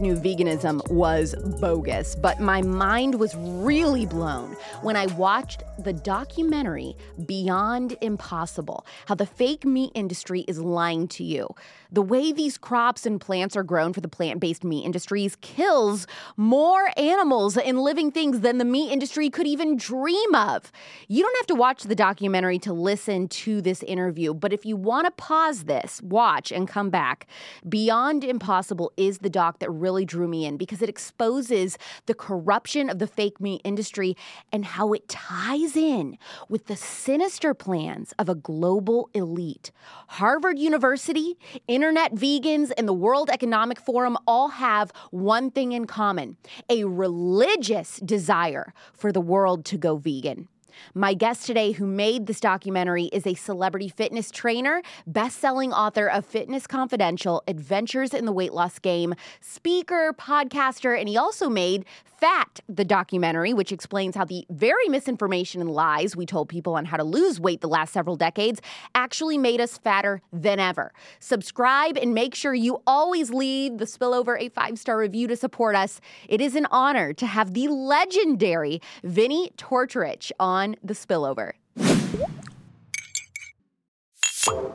knew veganism was bogus, but my mind was really blown when I watched the documentary Beyond Impossible How the Fake Meat Industry is Lying to You. The way these crops and plants are grown for the plant based meat industries kills more animals and living things than the meat industry could even dream of. You don't have to watch the documentary to listen to this interview, but if you want to pause this, watch, and come back, Beyond Impossible is the doc that really drew me in because it exposes the corruption of the fake meat industry and how it ties in with the sinister plans of a global elite. Harvard University, internet vegans, and the World Economic Forum all have one thing in common a religious desire for the world to go vegan. My guest today, who made this documentary, is a celebrity fitness trainer, best selling author of Fitness Confidential, Adventures in the Weight Loss Game, speaker, podcaster, and he also made Fat, the documentary, which explains how the very misinformation and lies we told people on how to lose weight the last several decades actually made us fatter than ever. Subscribe and make sure you always leave the spillover a five star review to support us. It is an honor to have the legendary Vinnie Tortorich on the spillover.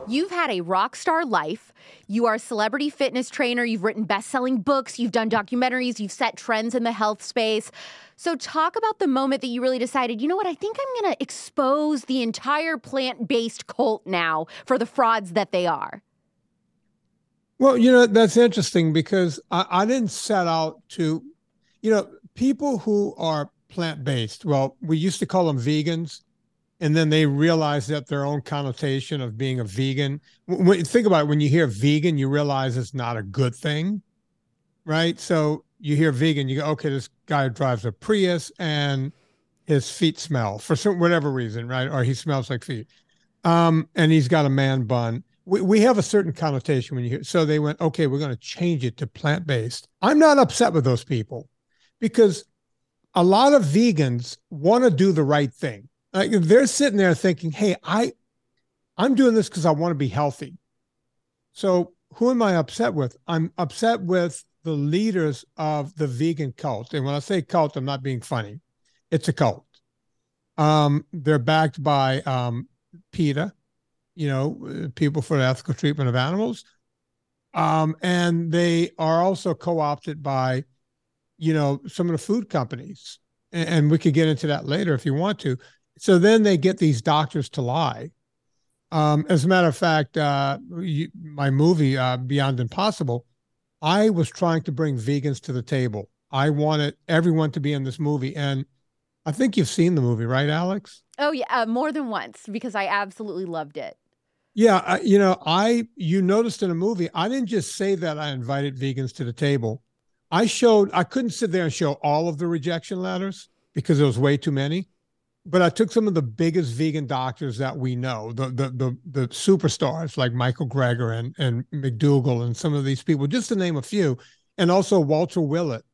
You've had a rock star life. You are a celebrity fitness trainer. You've written best selling books. You've done documentaries. You've set trends in the health space. So, talk about the moment that you really decided, you know what, I think I'm going to expose the entire plant based cult now for the frauds that they are. Well, you know, that's interesting because I, I didn't set out to, you know, people who are plant based, well, we used to call them vegans and then they realized that their own connotation of being a vegan. When, think about it, when you hear vegan, you realize it's not a good thing, right? So you hear vegan, you go, okay, this guy drives a Prius and his feet smell for some whatever reason, right? Or he smells like feet, um, and he's got a man bun. We we have a certain connotation when you hear. So they went, okay, we're going to change it to plant based. I'm not upset with those people because a lot of vegans want to do the right thing like they're sitting there thinking, "Hey, I, I'm doing this because I want to be healthy." So who am I upset with? I'm upset with the leaders of the vegan cult. And when I say cult, I'm not being funny. It's a cult. Um, they're backed by um, PETA, you know, people for the ethical treatment of animals. Um, and they are also co-opted by, you know, some of the food companies. And, and we could get into that later if you want to. So then they get these doctors to lie. Um, as a matter of fact, uh, you, my movie uh, Beyond Impossible, I was trying to bring vegans to the table. I wanted everyone to be in this movie, and I think you've seen the movie, right, Alex? Oh yeah, uh, more than once because I absolutely loved it. Yeah, I, you know, I you noticed in a movie, I didn't just say that I invited vegans to the table. I showed I couldn't sit there and show all of the rejection letters because there was way too many but I took some of the biggest vegan doctors that we know, the the the, the superstars like Michael Greger and and McDougall and some of these people, just to name a few, and also Walter Willett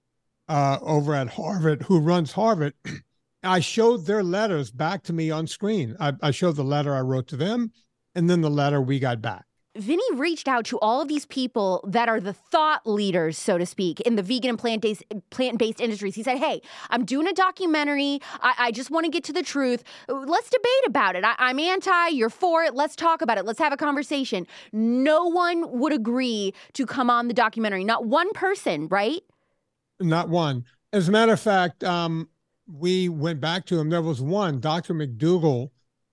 uh, over at Harvard, who runs Harvard. I showed their letters back to me on screen. I, I showed the letter I wrote to them, and then the letter we got back. Vinnie reached out to all of these people that are the thought leaders, so to speak, in the vegan and plant based industries. He said, "Hey, I'm doing a documentary. I, I just want to get to the truth. Let's debate about it. I, I'm anti. You're for it. Let's talk about it. Let's have a conversation." No one would agree to come on the documentary. Not one person, right? Not one. As a matter of fact, um, we went back to him. There was one. Dr. McDougall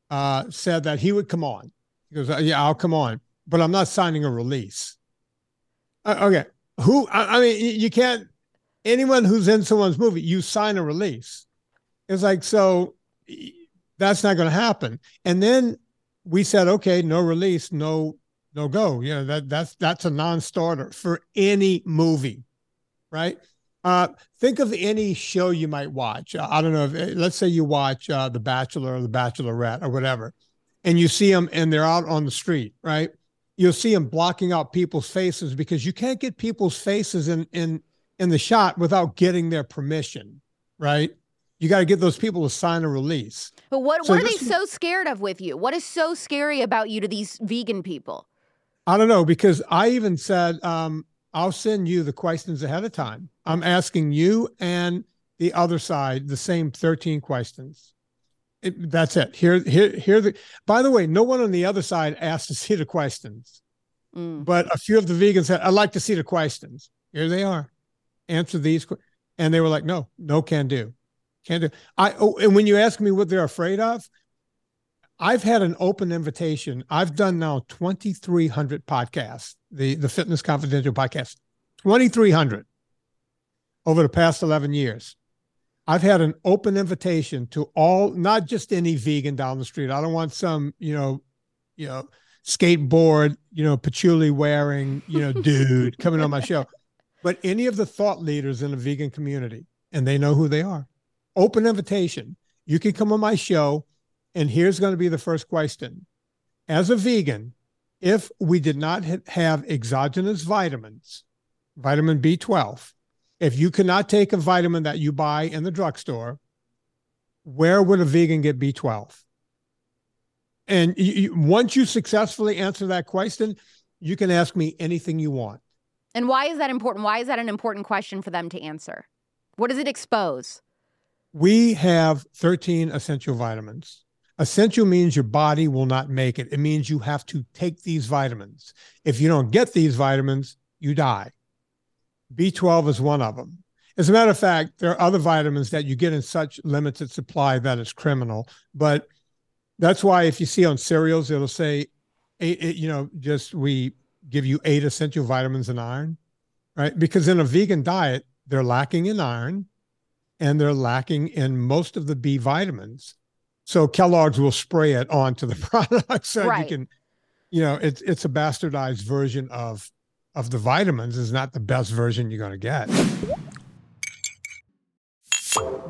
uh, said that he would come on. He goes, "Yeah, I'll come on." But I'm not signing a release. Uh, okay. Who, I, mean, you can't, anyone who's in someone's movie, you sign a release. It's like, so that's not going to happen. And then we said, okay, no release, no, no go. You know, that that's, that's a non-starter for any movie, right? Uh, think of any show you might watch. Uh, I don't know. If, let's say you watch uh, The Bachelor or The Bachelorette or whatever, and you see them and they're out on the street, right? You'll see him blocking out people's faces because you can't get people's faces in in in the shot without getting their permission, right? You got to get those people to sign a release. But what so what are they so scared of with you? What is so scary about you to these vegan people? I don't know because I even said um, I'll send you the questions ahead of time. I'm asking you and the other side the same 13 questions. It, that's it. Here, here, here. The, by the way, no one on the other side asked to see the questions, mm. but a few of the vegans said, "I'd like to see the questions." Here they are. Answer these, and they were like, "No, no, can do, can do." I oh, and when you ask me what they're afraid of, I've had an open invitation. I've done now 2,300 podcasts, the the Fitness Confidential podcast, 2,300 over the past 11 years. I've had an open invitation to all, not just any vegan down the street. I don't want some, you know, you know, skateboard, you know, patchouli wearing, you know, dude coming on my show, but any of the thought leaders in the vegan community, and they know who they are. Open invitation. You can come on my show, and here's going to be the first question. As a vegan, if we did not have exogenous vitamins, vitamin B12, if you cannot take a vitamin that you buy in the drugstore, where would a vegan get B12? And you, you, once you successfully answer that question, you can ask me anything you want. And why is that important? Why is that an important question for them to answer? What does it expose? We have 13 essential vitamins. Essential means your body will not make it. It means you have to take these vitamins. If you don't get these vitamins, you die. B12 is one of them. As a matter of fact, there are other vitamins that you get in such limited supply that it's criminal. But that's why if you see on cereals, it'll say, eight, you know, just we give you eight essential vitamins and iron, right? Because in a vegan diet, they're lacking in iron and they're lacking in most of the B vitamins. So Kellogg's will spray it onto the product so right. you can, you know, it's it's a bastardized version of of the vitamins is not the best version you're going to get.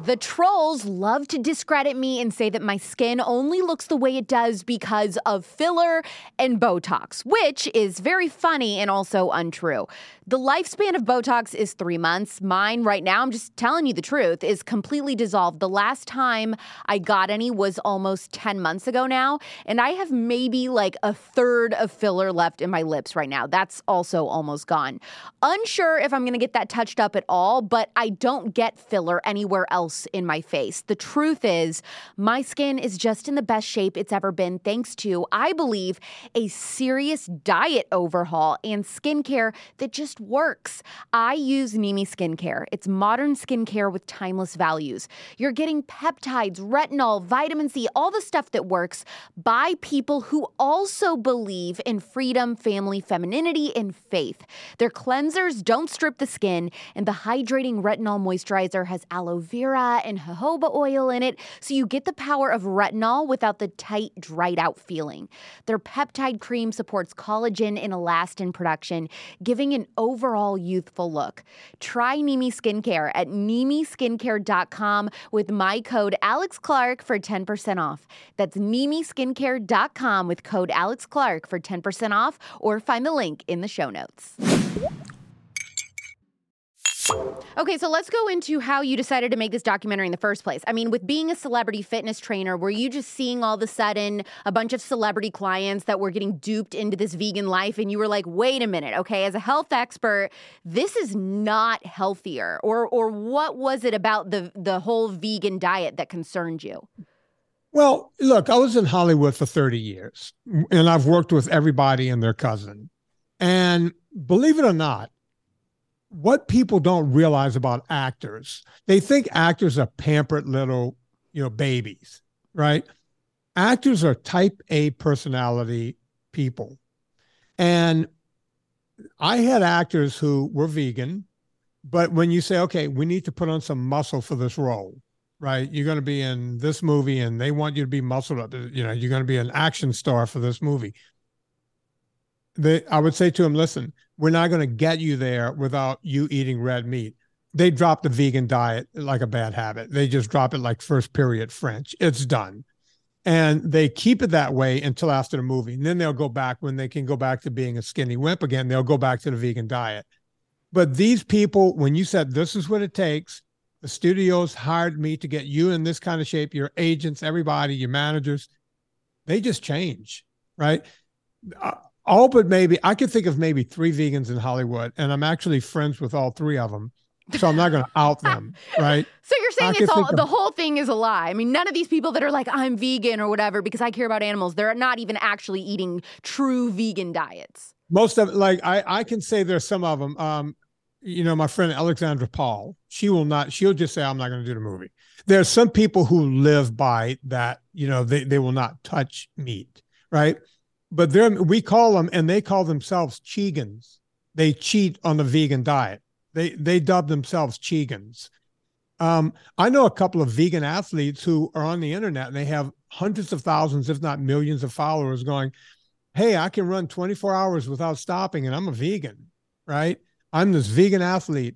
The trolls love to discredit me and say that my skin only looks the way it does because of filler and Botox, which is very funny and also untrue. The lifespan of Botox is three months. Mine, right now, I'm just telling you the truth, is completely dissolved. The last time I got any was almost 10 months ago now, and I have maybe like a third of filler left in my lips right now. That's also almost gone. Unsure if I'm gonna get that touched up at all, but I don't get filler anywhere else in my face. The truth is, my skin is just in the best shape it's ever been thanks to, I believe, a serious diet overhaul and skincare that just works. I use Nimi skincare. It's modern skincare with timeless values. You're getting peptides, retinol, vitamin C, all the stuff that works by people who also believe in freedom, family, femininity, and faith. Their cleansers don't strip the skin, and the hydrating retinol moisturizer has aloe vera and jojoba oil in it, so you get the power of retinol without the tight, dried out feeling. Their peptide cream supports collagen and elastin production, giving an overall youthful look. Try Nimi Skincare at NimiSkincare.com with my code Alex Clark for 10% off. That's NimiSkincare.com with code Alex Clark for 10% off or find the link in the show notes. Okay, so let's go into how you decided to make this documentary in the first place. I mean, with being a celebrity fitness trainer, were you just seeing all of a sudden a bunch of celebrity clients that were getting duped into this vegan life and you were like, "Wait a minute, okay, as a health expert, this is not healthier." Or or what was it about the the whole vegan diet that concerned you? Well, look, I was in Hollywood for 30 years and I've worked with everybody and their cousin. And believe it or not, what people don't realize about actors, they think actors are pampered little, you know, babies, right? Actors are type A personality people. And I had actors who were vegan, but when you say, okay, we need to put on some muscle for this role, right? You're going to be in this movie and they want you to be muscled up. You know, you're going to be an action star for this movie. They, I would say to him, listen, we're not going to get you there without you eating red meat. They drop the vegan diet like a bad habit. They just drop it like first period French. It's done. And they keep it that way until after the movie. And then they'll go back when they can go back to being a skinny wimp again. They'll go back to the vegan diet. But these people, when you said this is what it takes, the studios hired me to get you in this kind of shape, your agents, everybody, your managers, they just change, right? Uh, All but maybe I could think of maybe three vegans in Hollywood, and I'm actually friends with all three of them. So I'm not going to out them, right? So you're saying it's all the whole thing is a lie. I mean, none of these people that are like I'm vegan or whatever because I care about animals, they're not even actually eating true vegan diets. Most of like I I can say there's some of them. Um, you know, my friend Alexandra Paul, she will not. She'll just say I'm not going to do the movie. There are some people who live by that. You know, they they will not touch meat, right? But they're we call them, and they call themselves Chegans. They cheat on the vegan diet they they dub themselves Chegans. Um, I know a couple of vegan athletes who are on the internet and they have hundreds of thousands, if not millions, of followers going, Hey, I can run 24 hours without stopping, and I'm a vegan, right? I'm this vegan athlete,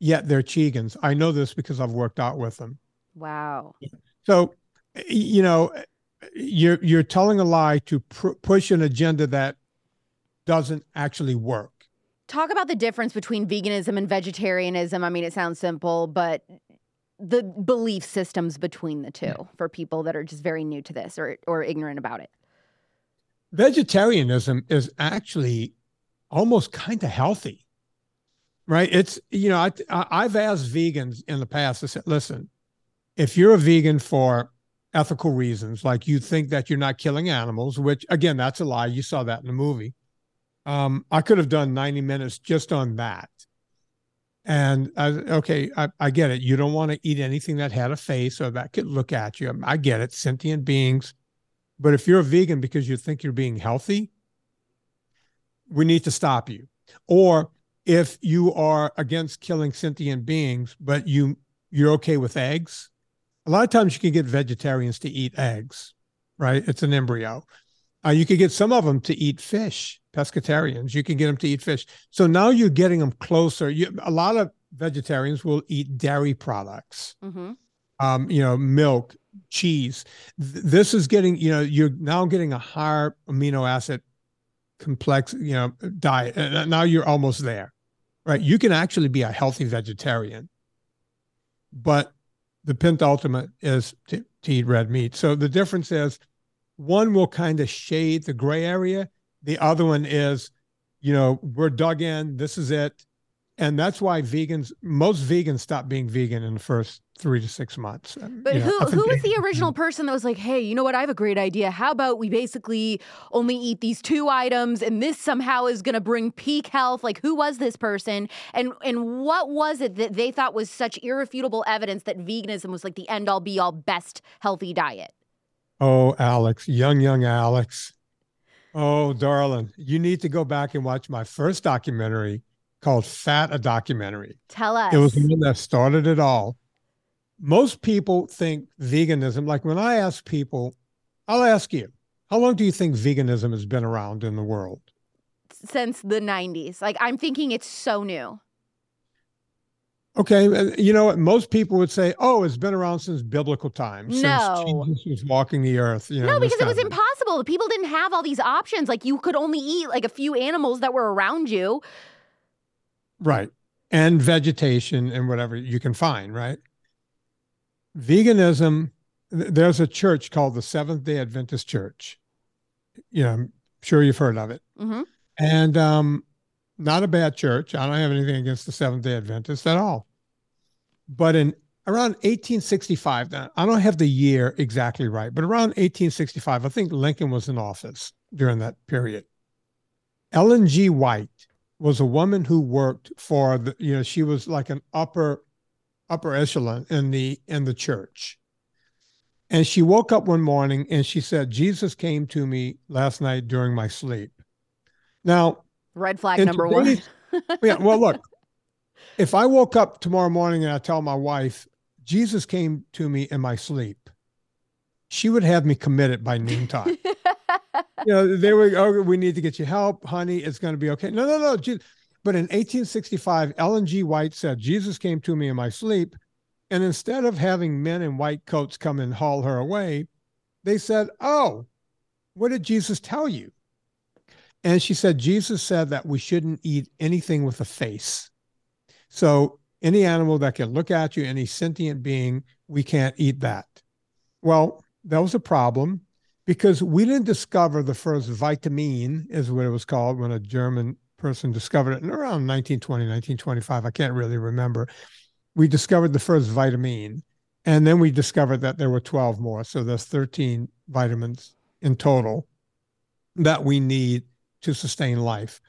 yet they're Chegans. I know this because I've worked out with them. Wow. So, you know, you're you're telling a lie to pr- push an agenda that doesn't actually work talk about the difference between veganism and vegetarianism. I mean, it sounds simple, but the belief systems between the two for people that are just very new to this or or ignorant about it. Vegetarianism is actually almost kind of healthy, right? It's you know I, I I've asked vegans in the past. I said, listen, if you're a vegan for ethical reasons, like you think that you're not killing animals, which again that's a lie. You saw that in the movie. Um, I could have done 90 minutes just on that. And I, okay, I, I get it. You don't want to eat anything that had a face or that could look at you. I get it. Sentient beings. But if you're a vegan because you think you're being healthy, we need to stop you. Or if you are against killing sentient beings, but you you're okay with eggs, a lot of times you can get vegetarians to eat eggs, right? It's an embryo. Uh, you could get some of them to eat fish, pescatarians. You can get them to eat fish. So now you're getting them closer. You, a lot of vegetarians will eat dairy products, mm-hmm. um, you know, milk, cheese. Th- this is getting, you know, you're now getting a higher amino acid complex, you know, diet. And now you're almost there, right? You can actually be a healthy vegetarian, but the penultimate is to, to eat red meat. So the difference is one will kind of shade the gray area. The other one is, you know, we're dug in. This is it. And that's why vegans, most vegans stop being vegan in the first three to six months. But you know, who who was the original person that was like, hey, you know what? I have a great idea. How about we basically only eat these two items and this somehow is gonna bring peak health? Like who was this person? And and what was it that they thought was such irrefutable evidence that veganism was like the end all be all best healthy diet? Oh, Alex, young, young Alex. Oh, darling, you need to go back and watch my first documentary called Fat, a Documentary. Tell us. It was the one that started it all. Most people think veganism, like when I ask people, I'll ask you, how long do you think veganism has been around in the world? Since the 90s. Like, I'm thinking it's so new. Okay, uh, you know what? Most people would say, "Oh, it's been around since biblical times, no. since Jesus was walking the earth." You know, no, because it was impossible. People didn't have all these options. Like you could only eat like a few animals that were around you. Right, and vegetation and whatever you can find. Right. Veganism. There's a church called the Seventh Day Adventist Church. You know, I'm sure you've heard of it. Mm-hmm. And um, not a bad church. I don't have anything against the Seventh day Adventists at all. But in around 1865, now I don't have the year exactly right, but around 1865, I think Lincoln was in office during that period. Ellen G. White was a woman who worked for the, you know, she was like an upper upper echelon in the in the church. And she woke up one morning and she said, Jesus came to me last night during my sleep. Now, Red flag number one. yeah. Well, look, if I woke up tomorrow morning and I tell my wife, Jesus came to me in my sleep, she would have me committed by noontime. you know, they were, oh, we need to get you help, honey. It's going to be okay. No, no, no. But in 1865, Ellen G. White said, Jesus came to me in my sleep. And instead of having men in white coats come and haul her away, they said, Oh, what did Jesus tell you? And she said, Jesus said that we shouldn't eat anything with a face. So any animal that can look at you, any sentient being, we can't eat that. Well, that was a problem. because we didn't discover the first vitamin, is what it was called when a German person discovered it in around 1920, 1925. I can't really remember. We discovered the first vitamin, and then we discovered that there were 12 more. So there's 13 vitamins in total that we need to sustain life.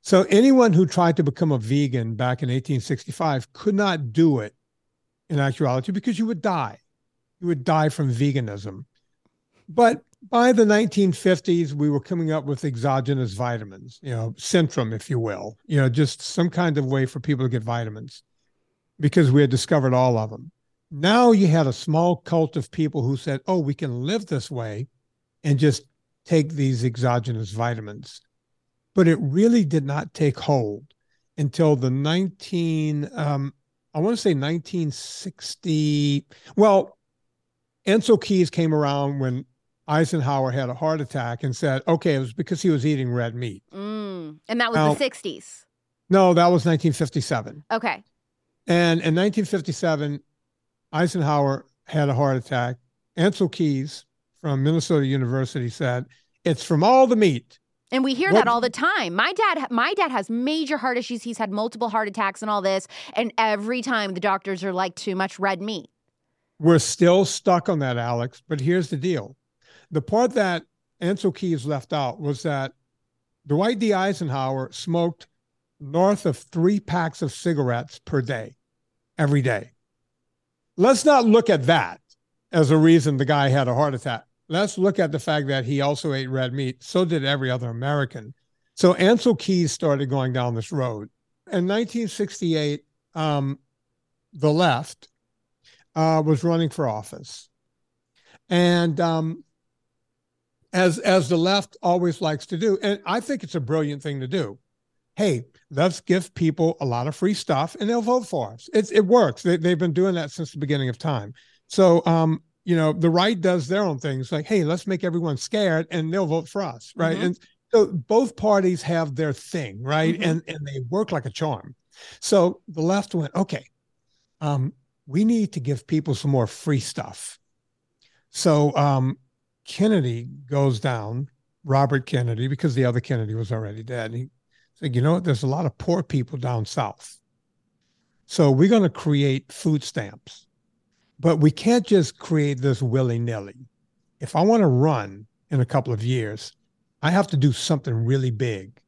So anyone who tried to become a vegan back in 1865 could not do it in actuality because you would die. You would die from veganism. But by the 1950s, we were coming up with exogenous vitamins, you know, Centrum, if you will, you know, just some kind of way for people to get vitamins because we had discovered all of them. Now you had a small cult of people who said, oh, we can live this way and just take these exogenous vitamins but it really did not take hold until the 19 um, i want to say 1960 well Ancel Keys came around when eisenhower had a heart attack and said okay it was because he was eating red meat mm. and that was now, the 60s no that was 1957 okay and in 1957 eisenhower had a heart attack Ancel Keys from minnesota university said it's from all the meat and we hear what? that all the time. My dad my dad has major heart issues. He's had multiple heart attacks and all this, and every time the doctors are like too much red meat. We're still stuck on that, Alex, but here's the deal. The part that Ancel Keys left out was that Dwight D. Eisenhower smoked north of three packs of cigarettes per day, every day. Let's not look at that as a reason the guy had a heart attack let's look at the fact that he also ate red meat. So did every other American. So Ancel Keys started going down this road. In 1968, um, the left uh, was running for office. And um, as, as the left always likes to do, and I think it's a brilliant thing to do. Hey, let's give people a lot of free stuff and they'll vote for us. It's, it works. They, they've been doing that since the beginning of time. So um, you know, the right does their own things like, hey, let's make everyone scared and they'll vote for us. Right. Mm-hmm. And so both parties have their thing, right? Mm-hmm. And and they work like a charm. So the left went, okay, um, we need to give people some more free stuff. So um, Kennedy goes down, Robert Kennedy, because the other Kennedy was already dead. He said, you know what? There's a lot of poor people down south. So we're going to create food stamps. But we can't just create this willy nilly. If I want to run in a couple of years, I have to do something really big.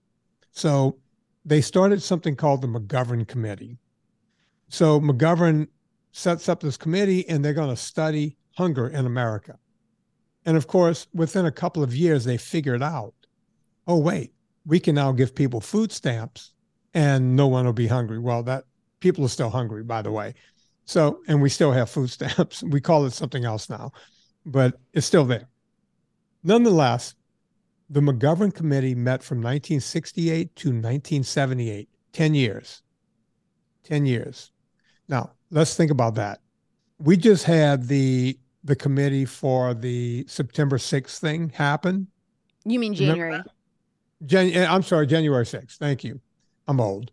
So they started something called the McGovern Committee. So McGovern sets up this committee and they're going to study hunger in America. And of course, within a couple of years, they figured out oh, wait, we can now give people food stamps and no one will be hungry. Well, that people are still hungry, by the way. So, and we still have food stamps. We call it something else now, but it's still there. Nonetheless, the McGovern Committee met from 1968 to 1978, 10 years. 10 years. Now, let's think about that. We just had the the committee for the September 6th thing happen. You mean January? Jan- eh, I'm sorry, January 6th. Thank you. I'm old.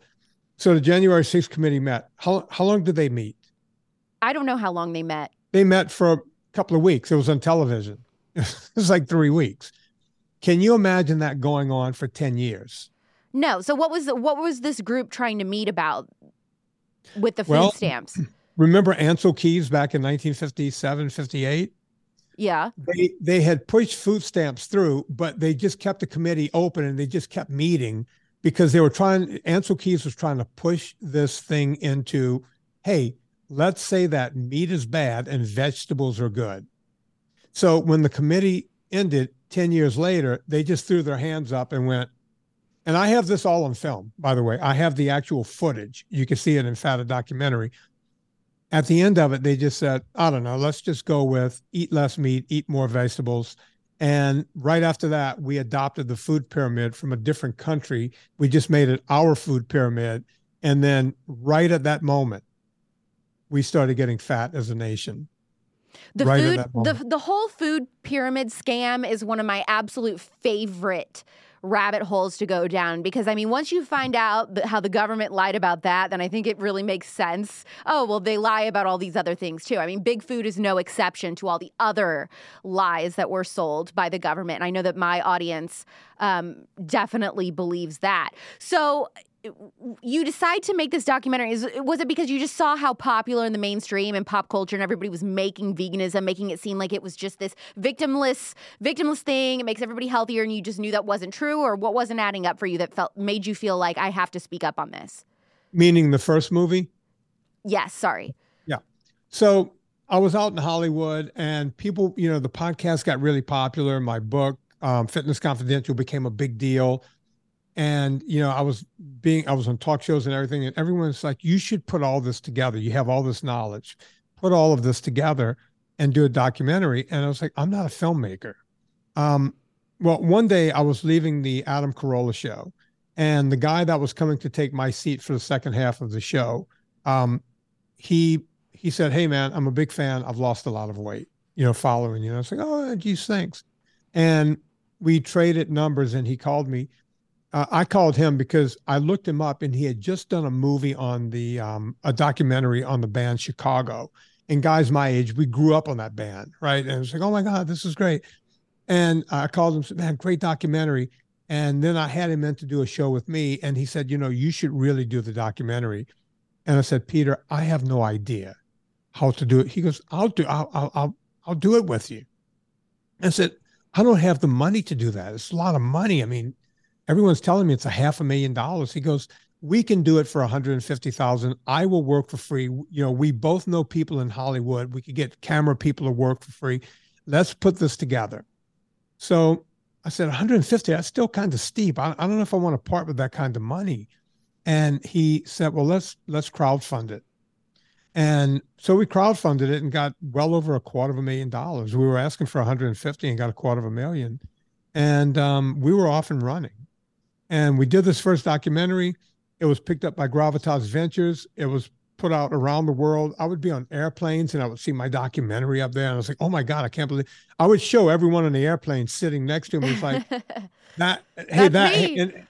So the January 6th committee met. How, how long did they meet? I don't know how long they met. They met for a couple of weeks. It was on television. it was like three weeks. Can you imagine that going on for 10 years? No. So what was what was this group trying to meet about with the food well, stamps? Remember Ancel Keys back in 1957, 58? Yeah. They they had pushed food stamps through, but they just kept the committee open and they just kept meeting because they were trying Ancel Keys was trying to push this thing into, hey, let's say that meat is bad and vegetables are good. So when the committee ended 10 years later, they just threw their hands up and went, and I have this all on film, by the way. I have the actual footage. You can see it in Fat a documentary. At the end of it, they just said, I don't know, let's just go with eat less meat, eat more vegetables. And right after that, we adopted the food pyramid from a different country. We just made it our food pyramid. And then right at that moment, we started getting fat as a nation. The right food, the the whole food pyramid scam is one of my absolute favorite rabbit holes to go down because I mean, once you find out how the government lied about that, then I think it really makes sense. Oh, well, they lie about all these other things too. I mean, Big Food is no exception to all the other lies that were sold by the government. And I know that my audience um, definitely believes that. So you decide to make this documentary is was it because you just saw how popular in the mainstream and pop culture and everybody was making veganism making it seem like it was just this victimless victimless thing? It makes everybody healthier and you just knew that wasn't true? Or what wasn't adding up for you that felt made you feel like I have to speak up on this meaning the first movie? Yes sorry. Yeah. So I was out in Hollywood and people you know the podcast got really popular. My book um, Fitness Confidential became a big deal and you know i was being i was on talk shows and everything and everyone's like you should put all this together. You have all this knowledge. Put all of this together and do a documentary. And i was like i'm not a filmmaker. Um, well one day i was leaving the adam carolla show and the guy that was coming to take my seat for the second half of the show um, he he said hey man i'm a big fan. I've lost a lot of weight you know following you. Know i was like oh geez thanks. And we traded numbers and he called me uh, I called him because I looked him up and he had just done a movie on the um, a documentary on the band Chicago. And guys my age, we grew up on that band, right? And it was like, oh my God, this is great. And I called him, said, man, great documentary. And then I had him in to do a show with me. And he said, you know, you should really do the documentary. And I said, Peter, I have no idea how to do it. He goes, I'll do, I'll, I'll, I'll, I'll do it with you. I said, I don't have the money to do that. It's a lot of money. I mean, everyone's telling me it's a half a million dollars. He goes, we can do it for 150,000. I will work for free. You know, we both know people in Hollywood. We could get camera people to work for free. Let's put this together. So I said, 150, that's still kind of steep. I, I don't know if I want to part with that kind of money. And he said, well, let's, let's crowdfund it. And so we crowdfunded it and got well over a quarter of a million dollars. We were asking for 150 and got a quarter of a million. And um, we were off and running. And we did this first documentary. It was picked up by Gravitas Ventures. It was put out around the world. I would be on airplanes and I would see my documentary up there. And I was like, oh my God, I can't believe I would show everyone on the airplane sitting next to me. It's like that, hey, That's that and,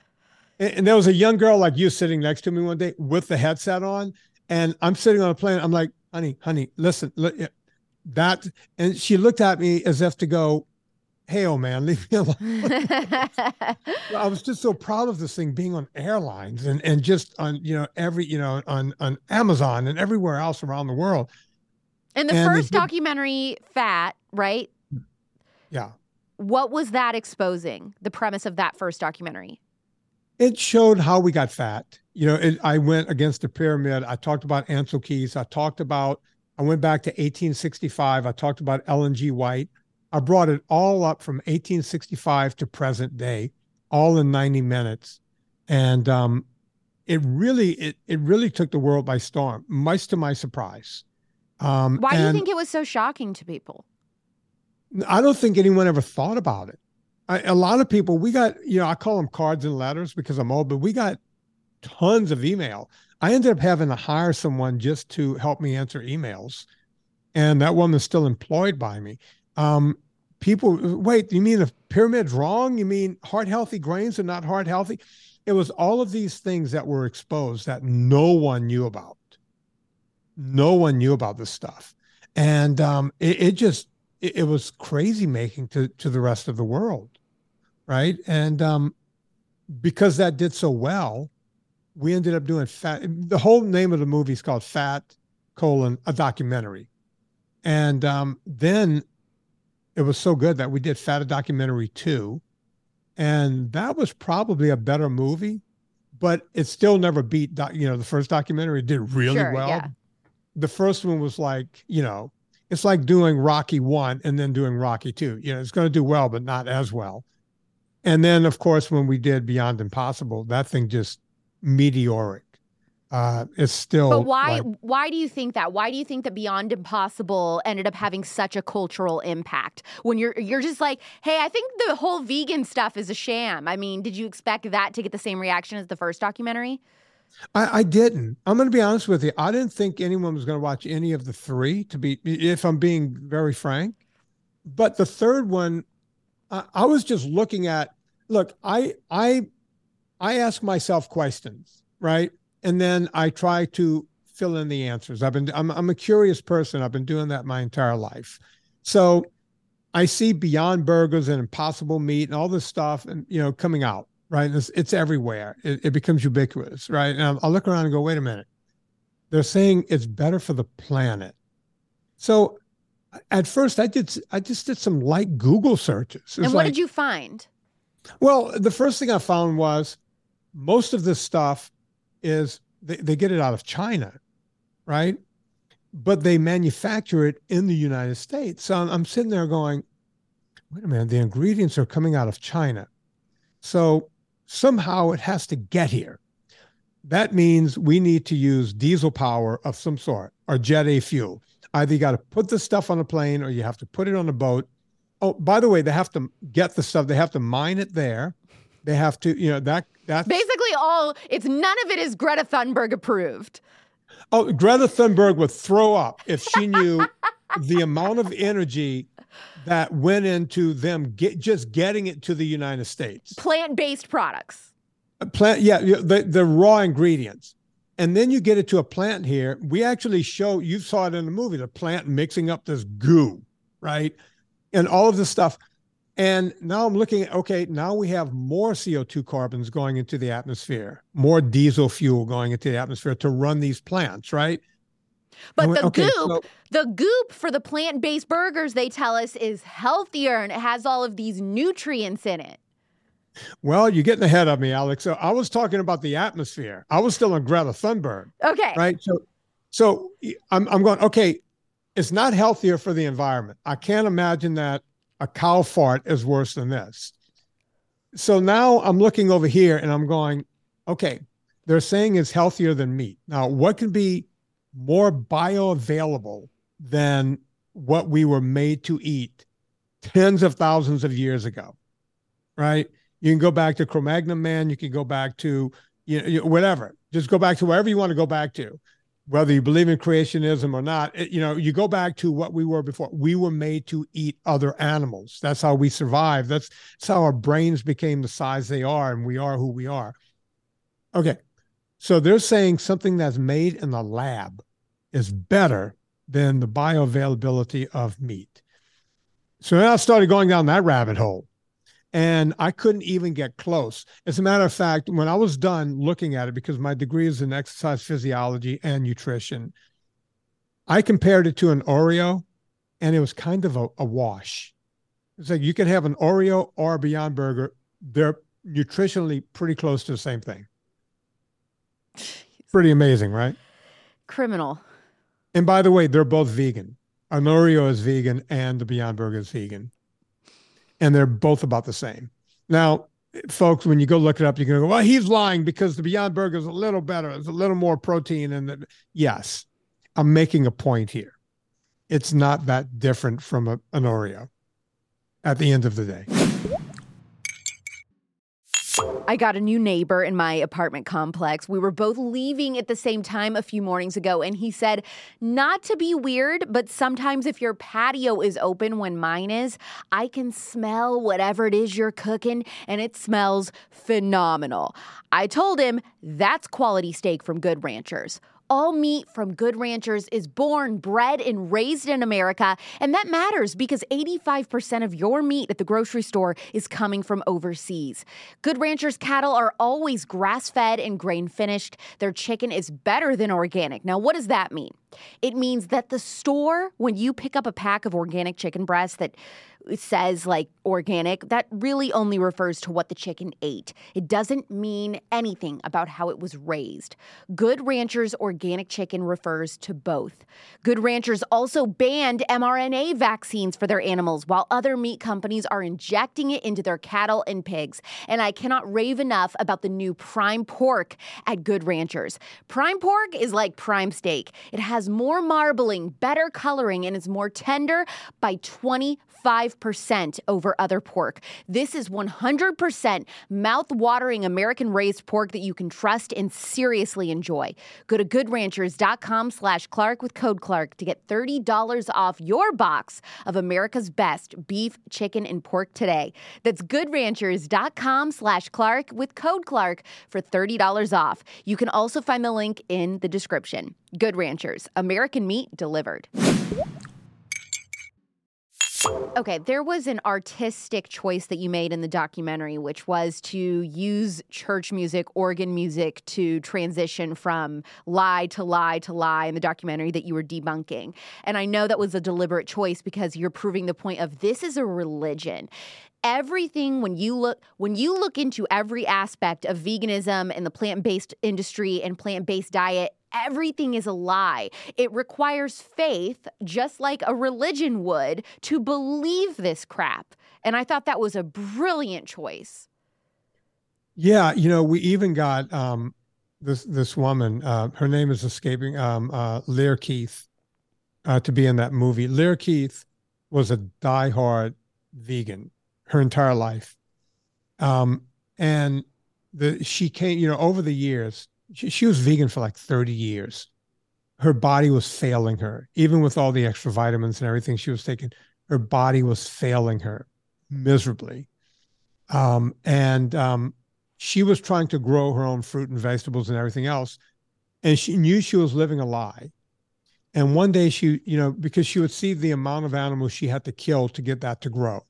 and there was a young girl like you sitting next to me one day with the headset on. And I'm sitting on a plane. I'm like, honey, honey, listen, look, that. And she looked at me as if to go, hey, oh man, leave me alone. I was just so proud of this thing being on airlines and, and just on, you know, every, you know, on, on Amazon and everywhere else around the world. and the And first did- documentary, Fat, right? Yeah. What was that exposing? The premise of that first documentary? It showed how we got fat. You know, it, I went against the pyramid. I talked about Ancel Keys. I talked about, I went back to 1865. I talked about Ellen G. White. I brought it all up from 1865 to present day, all in 90 minutes. And um, it really, it, it really took the world by storm, much to my surprise. Um, Why do you think it was so shocking to people? I don't think anyone ever thought about it. I, a lot of people, we got, you know, I call them cards and letters because I'm old, but we got tons of email. I ended up having to hire someone just to help me answer emails. And that woman's still employed by me. Um, people, wait, you mean the pyramid's wrong? You mean heart healthy grains are not heart healthy? It was all of these things that were exposed that no one knew about. No one knew about this stuff. And um, it, it just, it, it was crazy making to to the rest of the world right and um because that did so well we ended up doing fat the whole name of the movie is called fat colon a documentary and um then it was so good that we did fat a documentary too and that was probably a better movie but it still never beat doc, you know the first documentary It did really Sure, well yeah. the first one was like you know it's like doing Rocky one and then doing Rocky two. You know, it's going to do well, but not as well. And then, of course, when we did Beyond Impossible, that thing just meteoric. Uh, it's still. But why like- why do you think that? Why do you think that Beyond Impossible ended up having such a cultural impact? When you're you're just like, "Hey, I think the whole vegan stuff is a sham." I mean, did you expect that to get the same reaction as the first documentary? I, I didn't. I'm going to be honest with you. I didn't think anyone was going to watch any of the three. To be, if I'm being very frank, but the third one, I, I was just looking at. look, I I I ask myself questions, right? And then I try to fill in the answers. I've been I'm I'm a curious person. I've been doing that my entire life. So I see Beyond Burgers and Impossible Meat and all this stuff, and you know, coming out. Right, it's, it's everywhere. It, it, becomes ubiquitous. Right, and I'll look around and go, wait a minute. They're saying it's better for the planet. So at first, I did I just did some light Google searches. And what like, did you find? Well, the first thing I found was most of this stuff is they, they get it out of China, right? but they manufacture it in the United States. So I'm, I'm, sitting there going, wait a minute, the ingredients are coming out of China. So somehow it has to get here. That means we need to use diesel power of some sort or jet A fuel. Either you got to put the stuff on a plane or you have to put it on a boat. Oh, by the way, they have to get the stuff, they have to mine it there. They have to, you know, that that's basically all it's none of it is Greta Thunberg approved. Oh, Greta Thunberg would throw up if she knew the amount of energy that went into them get just getting it to the United States. Plant-based products. Plant, yeah, the the raw ingredients, and then you get it to a plant here. We actually show you saw it in the movie, the plant mixing up this goo, right, and all of this stuff. And now I'm looking at okay, now we have more CO2 carbons going into the atmosphere, more diesel fuel going into the atmosphere to run these plants, right? But the okay, goop, so, the goop for the plant-based burgers, they tell us is healthier and it has all of these nutrients in it. Well, you're getting ahead of me, Alex. So I was talking about the atmosphere. I was still on Greta Thunberg. Okay. Right. So, so I'm I'm going. Okay, it's not healthier for the environment. I can't imagine that a cow fart is worse than this. So now I'm looking over here and I'm going, okay, they're saying it's healthier than meat. Now, what can be more bioavailable than what we were made to eat tens of thousands of years ago? Right? You can go back to Cro-Magnon man, you can go back to you know, whatever. Just go back to wherever you want to go back to whether you believe in creationism or not, it, you know, you go back to what we were before. We were made to eat other animals. That's how we survived. That's, that's how our brains became the size they are, and we are who we are. Okay. So they're saying something that's made in the lab is better than the bioavailability of meat. So then I started going down that rabbit hole and I couldn't even get close. As a matter of fact, when I was done looking at it, because my degree is in exercise physiology and nutrition, I compared it to an Oreo, and it was kind of a, a wash. It's like you can have an Oreo or a Beyond Burger; they're nutritionally pretty close to the same thing. Pretty amazing, right? Criminal. And by the way, they're both vegan. An Oreo is vegan, and the Beyond Burger is vegan and they're both about the same. Now, folks, when you go look it up, you're going to go, well, he's lying because the Beyond Burger is a little better. It's a little more protein. And yes, I'm making a point here. It's not that different from a, an Oreo at the end of the day. I got a new neighbor in my apartment complex. We were both leaving at the same time a few mornings ago, and he said, Not to be weird, but sometimes if your patio is open when mine is, I can smell whatever it is you're cooking, and it smells phenomenal. I told him that's quality steak from Good Ranchers. All meat from Good Ranchers is born, bred, and raised in America. And that matters because 85% of your meat at the grocery store is coming from overseas. Good Ranchers cattle are always grass fed and grain finished. Their chicken is better than organic. Now, what does that mean? It means that the store, when you pick up a pack of organic chicken breasts that says like organic, that really only refers to what the chicken ate. It doesn't mean anything about how it was raised. Good Ranchers organic chicken refers to both. Good Ranchers also banned mRNA vaccines for their animals, while other meat companies are injecting it into their cattle and pigs. And I cannot rave enough about the new prime pork at Good Ranchers. Prime pork is like prime steak. It has more marbling, better coloring, and is more tender by 25 85% over other pork. This is 100% mouth-watering American raised pork that you can trust and seriously enjoy. Go to goodranchers.com slash Clark with code Clark to get $30 off your box of America's best beef, chicken, and pork today. That's goodranchers.com slash Clark with code Clark for $30 off. You can also find the link in the description. Good Ranchers, American meat delivered. Okay, there was an artistic choice that you made in the documentary, which was to use church music, organ music to transition from lie to lie to lie in the documentary that you were debunking. And I know that was a deliberate choice because you're proving the point of this is a religion everything when you look when you look into every aspect of veganism and the plant-based industry and plant-based diet everything is a lie. It requires faith just like a religion would to believe this crap. And i thought that was a brilliant choice. Yeah you know we even got um this this woman uh her name is escaping um uh Lierre Keith uh to be in that movie. Lierre Keith was a diehard vegan her entire life. Um, and the she came, you know, over the years, she, she was vegan for like 30 years. Her body was failing her, even with all the extra vitamins and everything she was taking. Her body was failing her miserably. Um, and um, she was trying to grow her own fruit and vegetables and everything else. And she knew she was living a lie. And one day she, you know, because she would see the amount of animals she had to kill to get that to grow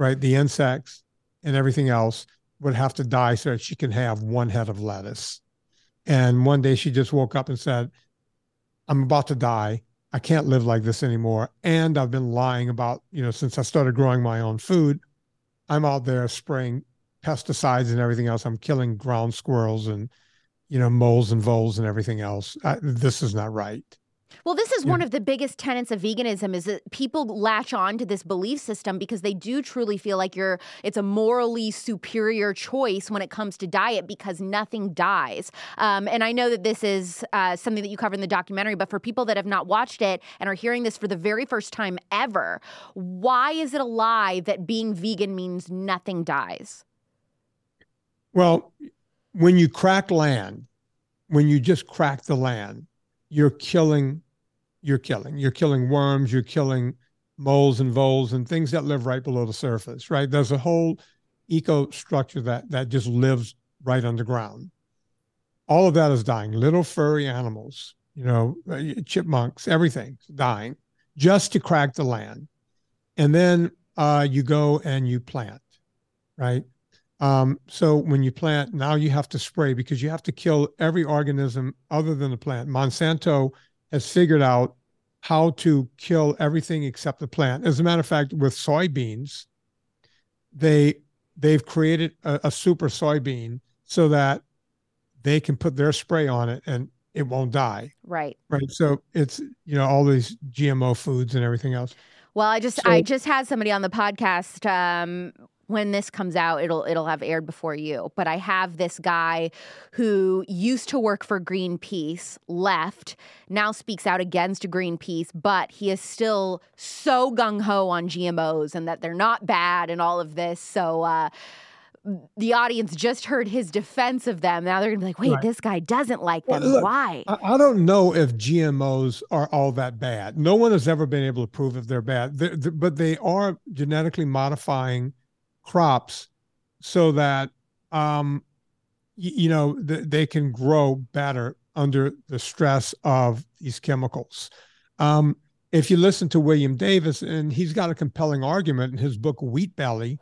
right? The insects and everything else would have to die so that she can have one head of lettuce. And one day she just woke up and said, I'm about to die. I can't live like this anymore. And I've been lying about, you know, since I started growing my own food, I'm out there spraying pesticides and everything else. I'm killing ground squirrels and, you know, moles and voles and everything else. I, this is not right. Well, this is yeah. one of the biggest tenets of veganism is that people latch on to this belief system because they do truly feel like you're it's a morally superior choice when it comes to diet because nothing dies. Um, and I know that this is uh, something that you cover in the documentary, but for people that have not watched it and are hearing this for the very first time ever, why is it a lie that being vegan means nothing dies? Well, when you crack land, when you just crack the land, you're killing you're killing. You're killing worms, you're killing moles and voles and things that live right below the surface, right? There's a whole eco structure that that just lives right underground. All of that is dying. Little furry animals, you know, uh, chipmunks, everything's dying just to crack the land. And then uh, you go and you plant, right? Um, so when you plant, now you have to spray because you have to kill every organism other than the plant. Monsanto has figured out how to kill everything except the plant. As a matter of fact, with soybeans, they they've created a, a super soybean so that they can put their spray on it and it won't die. Right. Right. So it's you know all these GMO foods and everything else. Well, I just so, I just had somebody on the podcast um, when this comes out it'll it'll have aired before you but i have this guy who used to work for greenpeace left now speaks out against greenpeace but he is still so gung-ho on gmos and that they're not bad and all of this so uh, the audience just heard his defense of them. Now they're gonna be like, "Wait, right. this guy doesn't like them. Well, look, Why?" I, don't know if GMOs are all that bad. No one has ever been able to prove if they're bad, they're, they're, but they are genetically modifying crops so that um, y- you know th- they can grow better under the stress of these chemicals. Um, if you listen to William Davis, and he's got a compelling argument in his book Wheat Belly,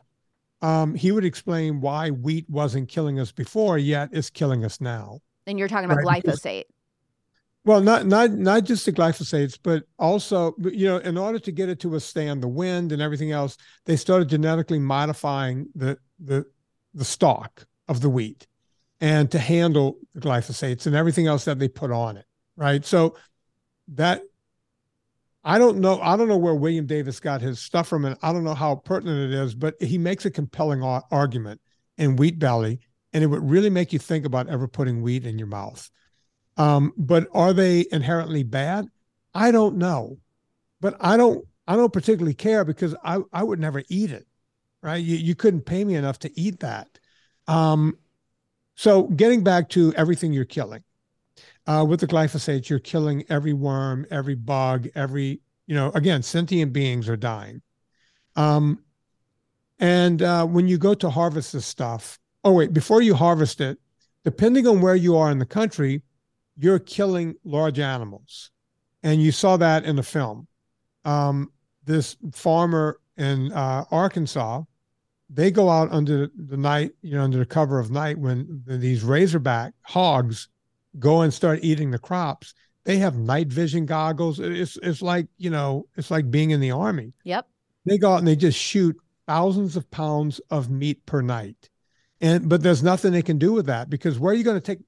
um, he would explain why wheat wasn't killing us before, yet it's killing us now. And you're talking about right? glyphosate. Well, not not not just the glyphosates, but also you know, in order to get it to withstand the wind and everything else, they started genetically modifying the the the stalk of the wheat and to handle the glyphosates and everything else that they put on it. Right. So that I don't know. I don't know where William Davis got his stuff from, and I don't know how pertinent it is, but he makes a compelling argument in Wheat Belly, and it would really make you think about ever putting wheat in your mouth. Um, but are they inherently bad? I don't know. But I don't I don't particularly care because I, I would never eat it, right? You, you couldn't pay me enough to eat that. Um, so getting back to everything you're killing, uh, with the glyphosate, you're killing every worm, every bug, every, you know, again, sentient beings are dying. Um, and uh, when you go to harvest this stuff, oh, wait, before you harvest it, depending on where you are in the country, you're killing large animals. And you saw that in the film. Um, this farmer in uh, Arkansas, they go out under the night, you know, under the cover of night when these razorback hogs go and start eating the crops. They have night vision goggles. It's it's like you know, it's like being in the army. Yep. They go out and they just shoot thousands of pounds of meat per night, and but there's nothing they can do with that because where are you going to take?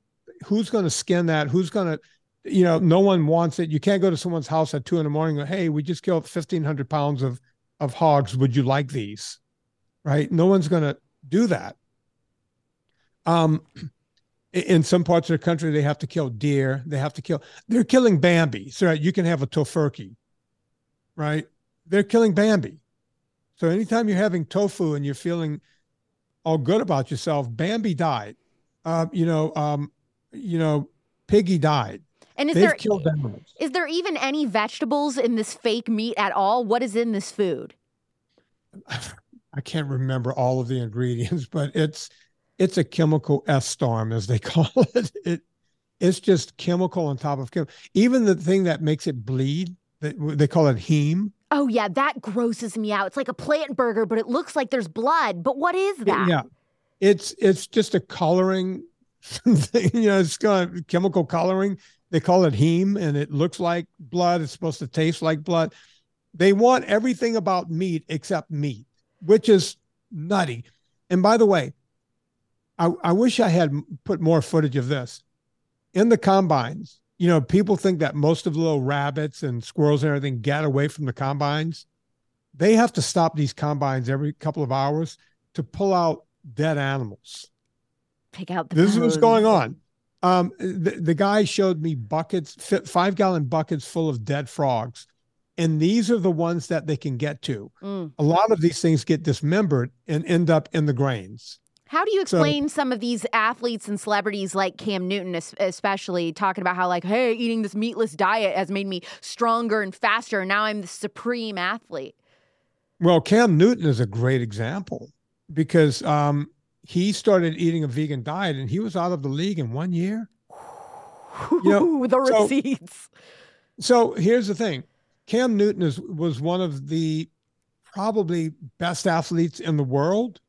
Who's going to skin that? Who's going to you know, no one wants it. You can't go to someone's house at two in the morning and go, hey, we just killed 1,500 pounds of, of hogs. Would you like these? Right? No one's going to do that. Um, in some parts of the country, they have to kill deer. They have to kill, they're killing Bambi. So you can have a tofurkey, right? They're killing Bambi. So anytime you're having tofu and you're feeling all good about yourself, Bambi died. Uh, you know, um, you know, Piggy died. And is They've there killed animals. is there even any vegetables in this fake meat at all? What is in this food? I can't remember all of the ingredients, but it's it's a chemical S storm, as they call it. It it's just chemical on top of chemical. Even the thing that makes it bleed, they, they call it heme. Oh yeah, that grosses me out. It's like a plant burger, but it looks like there's blood. But what is that? Yeah, it's it's just a coloring. You know, it's got chemical coloring they call it heme, and it looks like blood. It's supposed to taste like blood. They want everything about meat except meat, which is nutty. And by the way, I, I wish I had put more footage of this in the combines. You know, people think that most of the little rabbits and squirrels and everything get away from the combines. They have to stop these combines every couple of hours to pull out dead animals. Pick out the This is what's going on. Um, the, the guy showed me buckets, five gallon buckets full of dead frogs. And these are the ones that they can get to. Mm. A lot of these things get dismembered and end up in the grains. How do you So- explain some of these athletes and celebrities like Cam Newton, especially talking about how, like, hey, eating this meatless diet has made me stronger and faster. And now I'm the supreme athlete. Well, Cam Newton is a great example because um, he started eating a vegan diet and he was out of the league in one year. You know, the so- receipts. So here's the thing Cam Newton is, was one of the probably best athletes in the world,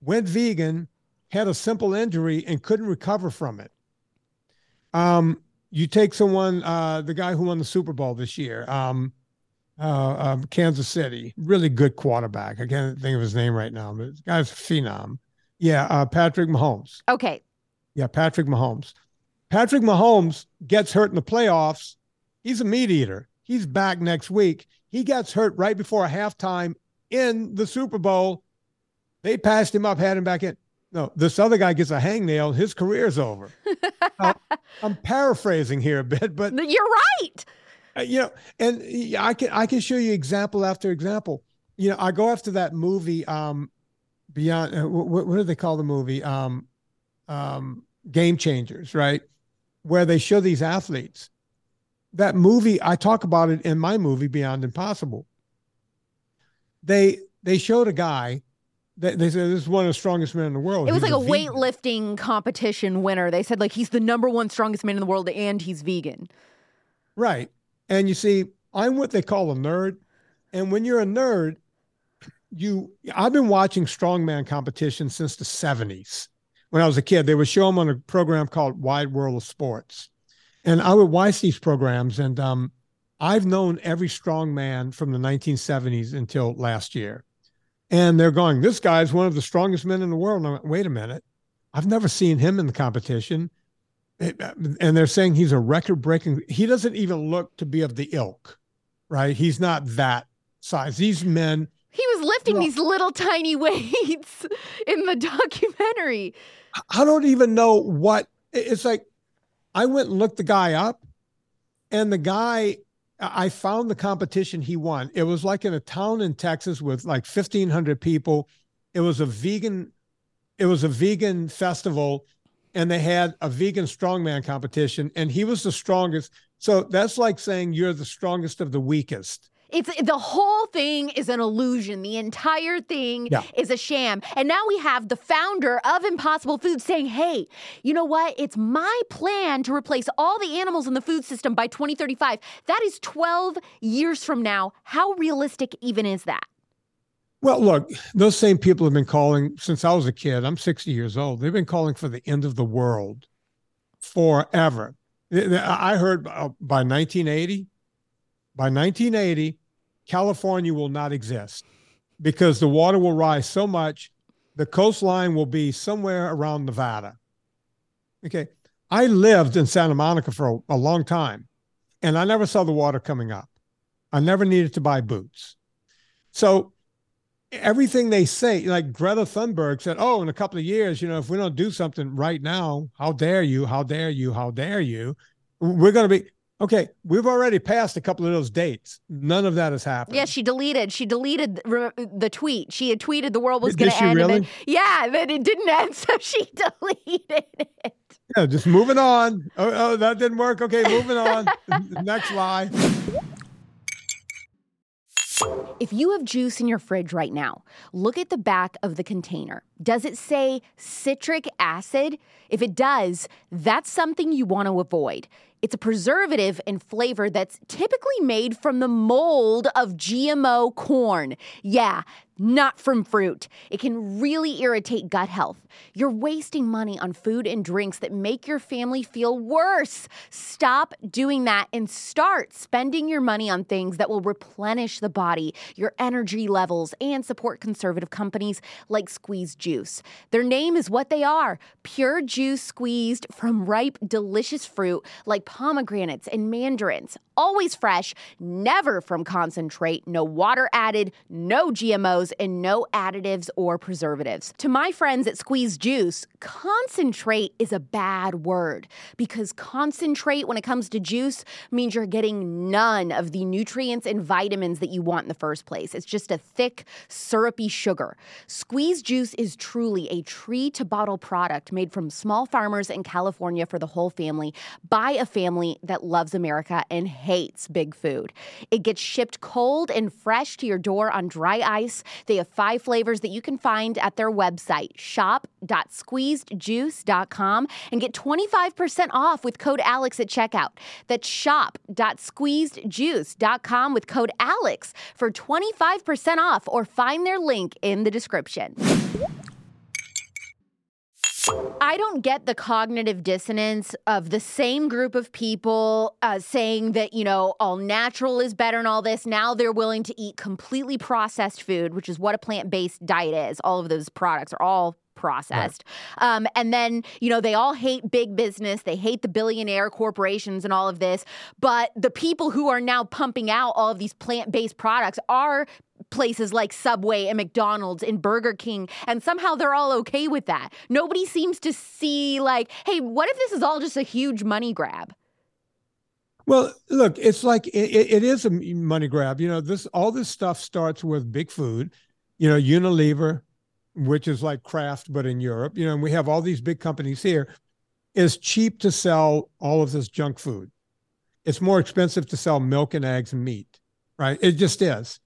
went vegan, had a simple injury, and couldn't recover from it. Um, you take someone, uh, the guy who won the Super Bowl this year, um, uh, um, Kansas City, really good quarterback. I can't think of his name right now, but the guy's a phenom. Yeah, uh, Patrick Mahomes. Okay. Yeah, Patrick Mahomes. Patrick Mahomes gets hurt in the playoffs. He's a meat eater. He's back next week. He gets hurt right before halftime in the Super Bowl. They passed him up, had him back in. No, this other guy gets a hangnail. His career's over. Now, I'm paraphrasing here a bit, but You're right. uh, you know, and I can I can show you example after example. You know, I go after that movie, um, Beyond. Uh, what, what do they call the movie? Um, um, Game Changers, right? Where they show these athletes. That movie, I talk about it in my movie Beyond Impossible. They they showed a guy. that they said this is one of the strongest men in the world. It was He's like a vegan. weightlifting competition winner. They said, like, he's the number one strongest man in the world and he's vegan. Right. And you see, I'm what they call a nerd. And when you're a nerd, you I've been watching strongman competitions since the 70s. When I was a kid, they would show them on a program called Wide World of Sports. And I would watch these programs and um I've known every strongman from the 1970s until last year. And they're going, this guy's one of the strongest men in the world. And I went, wait a minute. I've never seen him in the competition. It- and they're saying he's a record breaking he doesn't even look to be of the ilk right he's not that size these men He was lifting these little tiny weights in the documentary. i don't even know what it's like i went and looked the guy up and the guy I found the competition he won. It was like in a town in Texas with like 1500 people. It was a vegan it was a vegan festival and they had a vegan strongman competition and he was the strongest. So that's like saying you're the strongest of the weakest. It's the whole thing is an illusion. The entire thing yeah. is a sham. And now we have the founder of Impossible Foods saying, "Hey, you know what? It's my plan to replace all the animals in the food system by 2035. That is 12 years from now. How realistic even is that?" Well, look, those same people have been calling since I was a kid. I'm 60 years old. They've been calling for the end of the world forever. I heard uh, by 1980, by 1980, California will not exist because the water will rise so much, the coastline will be somewhere around Nevada. Okay. I lived in Santa Monica for a, a long time and I never saw the water coming up. I never needed to buy boots. So everything they say, like Greta Thunberg said, oh, in a couple of years, you know, if we don't do something right now, how dare you? How dare you? How dare you? We're going to be okay. We've already passed a couple of those dates. None of that has happened. Yeah, she deleted. She deleted the tweet. She had tweeted the world was going to end. Really? yeah, but it didn't end, so she deleted it. Yeah, just moving on. Oh, oh that didn't work. Okay, moving on. Next lie. If you have juice in your fridge right now, look at the back of the container. Does it say citric acid? If it does, that's something you want to avoid. It's a preservative and flavor that's typically made from the mold of GMO corn. Yeah, not from fruit. It can really irritate gut health. You're wasting money on food and drinks that make your family feel worse. Stop doing that and start spending your money on things that will replenish the body, your energy levels, and support conservative companies like Squeezed Juice. Their name is what they are pure juice squeezed from ripe, delicious fruit like pomegranates and mandarins. Always fresh, never from concentrate, no water added, no GMOs and no additives or preservatives. To my friends at Squeezed Juice, concentrate is a bad word because concentrate when it comes to juice means you're getting none of the nutrients and vitamins that you want in the first place. It's just a thick, syrupy sugar. Squeezed Juice is truly a tree to bottle product made from small farmers in California for the whole family by a family that loves America and hates big food. It gets shipped cold and fresh to your door on dry ice they have five flavors that you can find at their website, shop.squeezedjuice.com, and get 25% off with code ALEX at checkout. That's shop.squeezedjuice.com with code ALEX for 25% off or find their link in the description. I don't get the cognitive dissonance of the same group of people uh, saying that, you know, all natural is better and all this. Now they're willing to eat completely processed food, which is what a plant based diet is. All of those products are all processed. Right. Um, and then, you know, they all hate big business. They hate the billionaire corporations and all of this. But the people who are now pumping out all of these plant based products are places like Subway and McDonald's and Burger King, and somehow they're all okay with that. Nobody seems to see, like, hey, what if this is all just a huge money grab? Well, look, it's like it, it is a money grab. You know, this all this stuff starts with big food. You know, Unilever, which is like Kraft but in Europe. You know, and we have all these big companies here. It's cheap to sell all of this junk food. It's more expensive to sell milk and eggs and meat, right? It just is.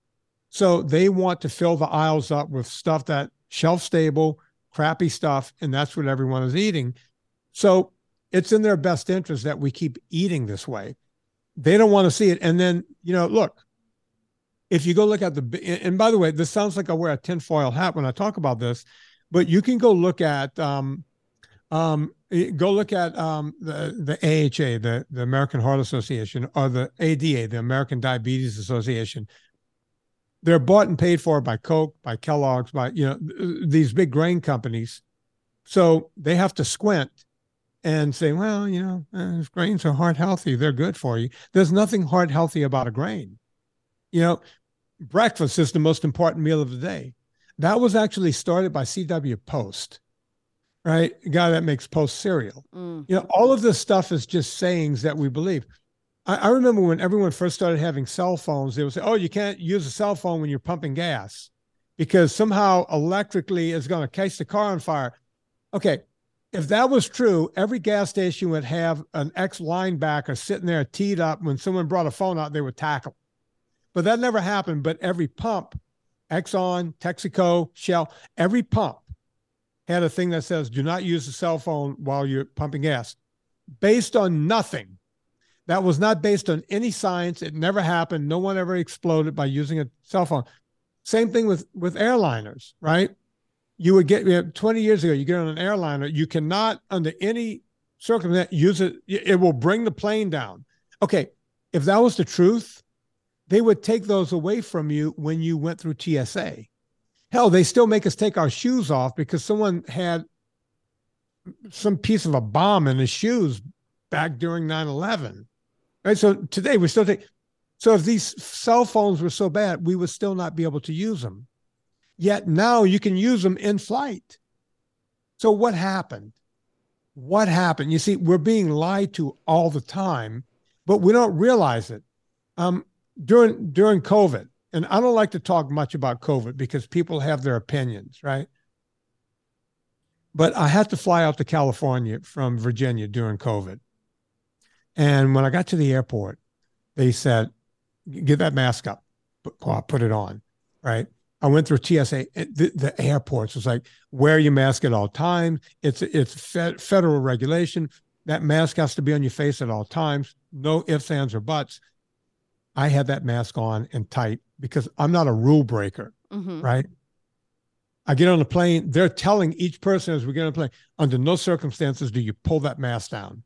So they want to fill the aisles up with stuff that shelf stable, crappy stuff, and that's what everyone is eating. So it's in their best interest that we keep eating this way. They don't want to see it. And then, you know, look, if you go look at the, and by the way, this sounds like I wear a tinfoil hat when I talk about this, but you can go look at, um, um, go look at um, the the AHA, the the American Heart Association, or the ADA, the American Diabetes Association they're bought and paid for by Coke, by Kellogg's, by you know these big grain companies. So they have to squint and say, well, you know, uh, grains are heart healthy; they're good for you. There's nothing heart healthy about a grain. You know, breakfast is the most important meal of the day. That was actually started by C.W. Post, right? A guy that makes Post cereal. Mm. You know, all of this stuff is just sayings that we believe. I, I remember when everyone first started having cell phones, they would say, "Oh, you can't use a cell phone when you're pumping gas because somehow electrically it's going to catch the car on fire." Okay, if that was true, every gas station would have an ex linebacker sitting there teed up. When someone brought a phone out, they would tackle. But that never happened. But every pump, Exxon, Texaco, Shell, every pump had a thing that says, do not use a cell phone while you're pumping gas, based on nothing. That was not based on any science. It never happened. No one ever exploded by using a cell phone. Same thing with with airliners, right? You would get you know, 20 years ago, you get on an airliner, you cannot under any circumstance use it. It will bring the plane down. Okay, if that was the truth, they would take those away from you when you went through TSA. Hell, they still make us take our shoes off because someone had some piece of a bomb in his shoes back during 9 11. Right. So today we still take. So if these cell phones were so bad, we would still not be able to use them. Yet now you can use them in flight. So what happened? What happened? You see, we're being lied to all the time, but we don't realize it. Um, during during COVID, and I don't like to talk much about COVID because people have their opinions, right? But I had to fly out to California from Virginia during COVID. And when I got to the airport, they said, get that mask up, put, it on, right? I went through TSA. The, the, airports was like, wear your mask at all times. It's it's fed, federal regulation. That mask has to be on your face at all times. No ifs, ands, or buts. I had that mask on and tight because I'm not a rule breaker, mm-hmm. right? I get on the plane. They're telling each person as we get on the plane, under no circumstances do you pull that mask down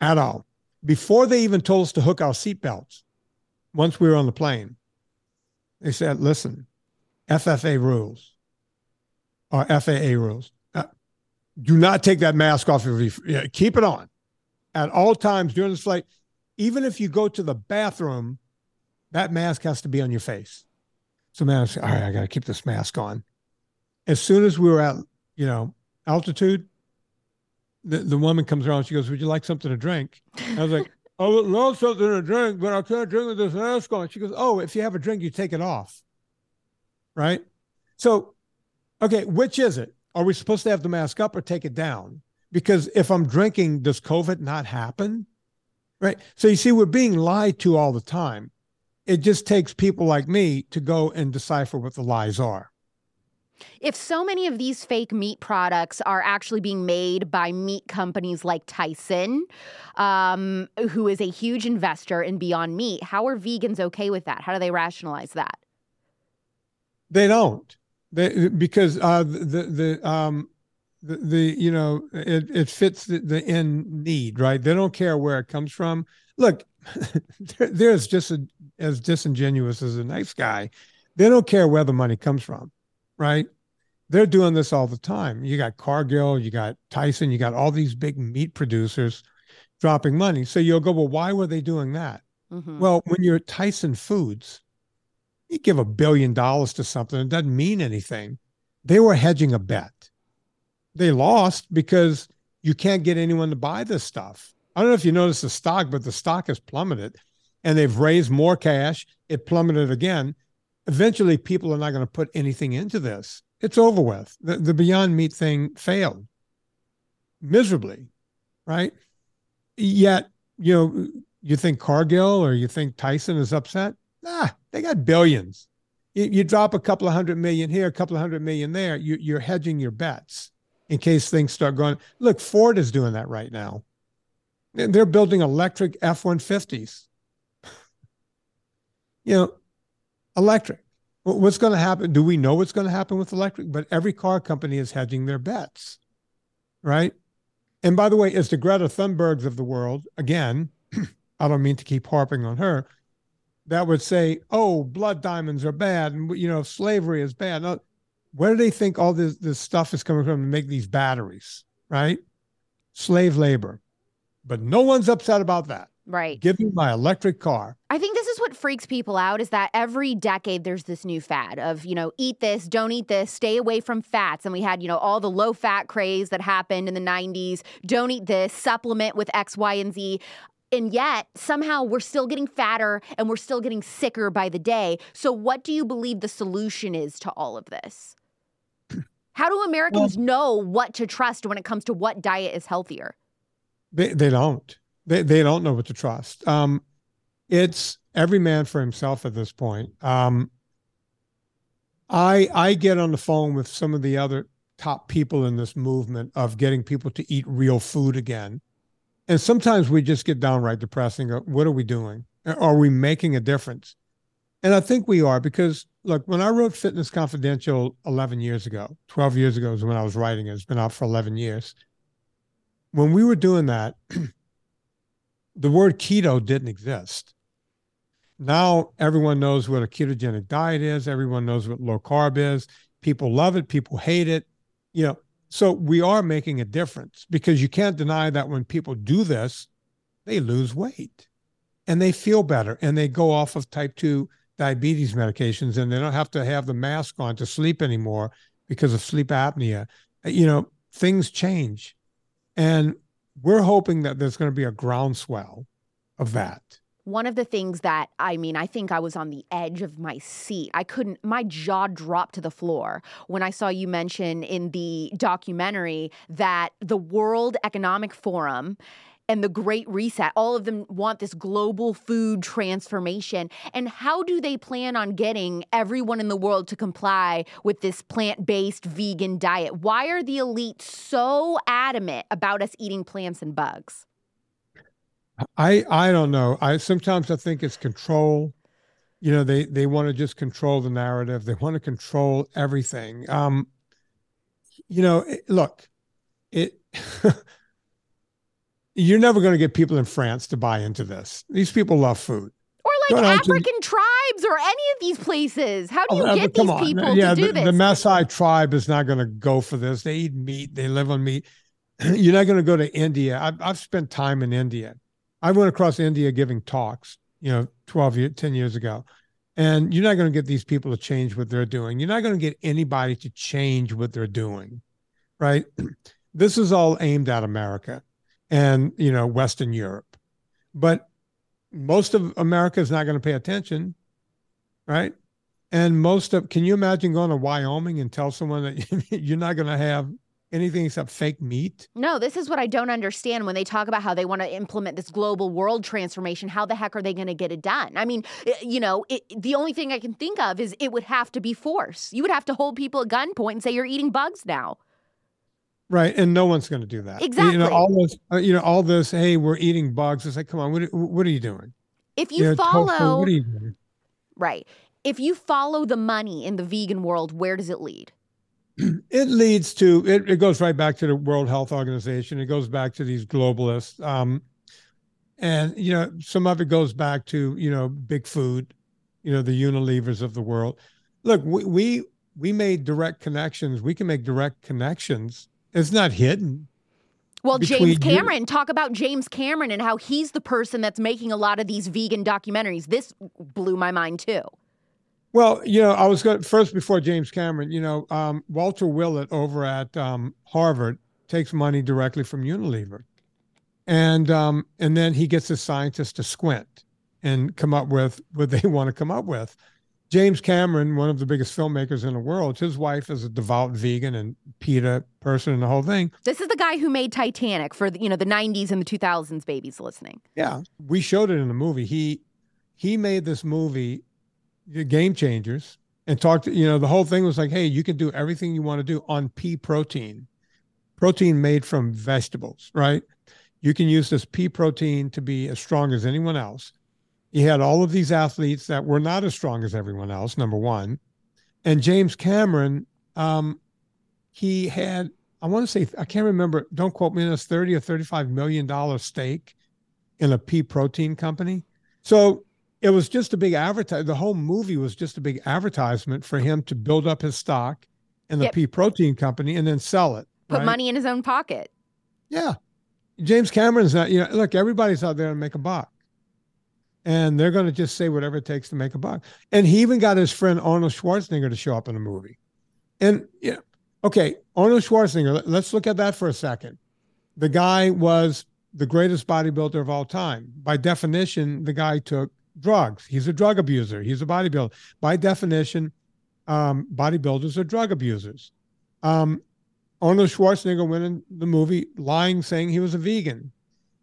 at all. Before they even told us to hook our seatbelts, once we were on the plane, they said, listen, FFA rules or FAA rules. Uh, do not take that mask off. Of you. keep it on at all times during the flight. Even if you go to the bathroom, that mask has to be on your face. So man, I said, all right, I got to keep this mask on. As soon as we were at, you know, altitude, the, the woman comes around. She goes, "Would you like something to drink?" I was like, "I would love something to drink, but I can't drink with this mask on." She goes, "Oh, if you have a drink, you take it off." Right. So, okay, which is it? Are we supposed to have the mask up or take it down? Because if I'm drinking, does COVID not happen? Right. So you see, we're being lied to all the time. It just takes people like me to go and decipher what the lies are. If so many of these fake meat products are actually being made by meat companies like Tyson, um, who is a huge investor in Beyond Meat, how are vegans okay with that? How do they rationalize that? They don't. They, because uh, the the um, the, the you know it, it fits the, the end need, right? They don't care where it comes from. Look, as just a, as disingenuous as a nice guy. They don't care where the money comes from, right? They're doing this all the time. You got Cargill, you got Tyson, you got all these big meat producers dropping money. So you'll go, well, why were they doing that? Mm-hmm. Well, when you're Tyson Foods, you give a billion dollars to something, it doesn't mean anything. They were hedging a bet. They lost because you can't get anyone to buy this stuff. I don't know if you noticed the stock, but the stock has plummeted and they've raised more cash. It plummeted again. Eventually, people are not going to put anything into this. It's over with. The, the Beyond Meat thing failed miserably, right? Yet, you know, you think Cargill or you think Tyson is upset? Nah, they got billions. You, you drop a couple of hundred million here, a couple of hundred million there, you, you're hedging your bets in case things start going. Look, Ford is doing that right now. They're building electric F 150s. you know, electric. What's going to happen? Do we know what's going to happen with electric? But every car company is hedging their bets, right? And by the way, it's the Greta Thunbergs of the world, again, I don't mean to keep harping on her, that would say, oh, blood diamonds are bad and, you know, slavery is bad. Where do they think all this, this stuff is coming from to make these batteries, right? Slave labor. But no one's upset about that. Right. Give me my electric car. I think this is what freaks people out is that every decade there's this new fad of, you know, eat this, don't eat this, stay away from fats. And we had, you know, all the low fat craze that happened in the 90s. Don't eat this, supplement with X, Y, and Z and yet somehow we're still getting fatter and we're still getting sicker by the day. So, what do you believe the solution is to all of this? How do Americans well, know what to trust when it comes to what diet is healthier? They they don't. They they don't know what to trust. Um, it's every man for himself at this point. Um, I I get on the phone with some of the other top people in this movement of getting people to eat real food again and sometimes we just get downright depressing. What are we doing? Are we making a difference? And I think we are because look, when I wrote Fitness Confidential 11 years ago, 12 years ago is when I was writing it. It's been out for 11 years. When we were doing that, the word keto didn't exist. Now everyone knows what a ketogenic diet is. Everyone knows what low carb is. People love it. People hate it. You know, so we are making a difference because you can't deny that when people do this, they lose weight and they feel better and they go off of type 2 diabetes medications and they don't have to have the mask on to sleep anymore because of sleep apnea. Uh, you know, things change. And we're hoping that there's going to be a groundswell of that one of the things that I mean, I think I was on the edge of my seat. I couldn't, my jaw dropped to the floor when I saw you mention in the documentary that the World Economic Forum and the Great Reset, all of them want this global food transformation. And how do they plan on getting everyone in the world to comply with this plant based vegan diet? Why are the elite so adamant about us eating plants and bugs? I I don't know. I sometimes I think it's control. You know, they they want to just control the narrative. They want to control everything. Um, you know, it, look, it. you're never going to get people in France to buy into this. These people love food. Or like African tribes or any of these places. How do you oh, get these on. people yeah, to do the, this? The Maasai tribe is not going to go for this. They eat meat. They live on meat. You're not going to go to India. I've, I've spent time in India. I went across India giving talks, you know, 12 years, 10 years ago. And you're not going to get these people to change what they're doing. You're not going to get anybody to change what they're doing, right? This is all aimed at America and, you know, Western Europe. But most of America is not going to pay attention, right? And most of, can you imagine going to Wyoming and tell someone that you're not going to have anything except fake meat? No, this is what I don't understand when they talk about how they want to implement this global world transformation. How the heck are they going to get it done? I mean, eh, you know, it, the only thing I can think of is it would have to be force. You would have to hold people at gunpoint and say you're eating bugs now. Right, and no one's going to do that. Exactly. You know, all this, uh, you know, all this. Hey, we're eating bugs. It's like, come on, what, what are you doing? If you, you know, follow, tofu, what are you doing? Right. If you follow the money in the vegan world, where does it lead? it leads to it, it goes right back to the world health organization it goes back to these globalists um, and you know some of it goes back to you know big food you know the unilevers of the world look we we, we made direct connections we can make direct connections it's not hidden well, James Cameron, you. talk about James Cameron and how he's the person that's making a lot of these vegan documentaries. This blew my mind too. Well, you know, I was going first before James Cameron. You know, um, Walter Willett over at um, Harvard takes money directly from Unilever, and um, and then he gets the scientists to squint and come up with what they want to come up with. James Cameron, one of the biggest filmmakers in the world, his wife is a devout vegan and PETA person and the whole thing. This is the guy who made Titanic for the, you know the 90s and the 2000s babies listening. Yeah, we showed it in the movie. He he made this movie game changers and talked you know the whole thing was like hey you can do everything you want to do on pea protein protein made from vegetables right you can use this pea protein to be as strong as anyone else he had all of these athletes that were not as strong as everyone else number one and james cameron um, he had i want to say i can't remember don't quote me on this 30 or 35 million dollar stake in a pea protein company so it was just a big advertise. The whole movie was just a big advertisement for him to build up his stock in the yep. pea protein company and then sell it. Put right? money in his own pocket. Yeah. James Cameron's not, you know, look, everybody's out there to make a buck. And they're going to just say whatever it takes to make a buck. And he even got his friend Arnold Schwarzenegger to show up in the movie. And, yeah, okay, Arnold Schwarzenegger, let's look at that for a second. The guy was the greatest bodybuilder of all time. By definition, the guy took drugs. He's a drug abuser. He's a bodybuilder. By definition, um, bodybuilders are drug abusers. Um, Arnold Schwarzenegger went in the movie lying, saying he was a vegan.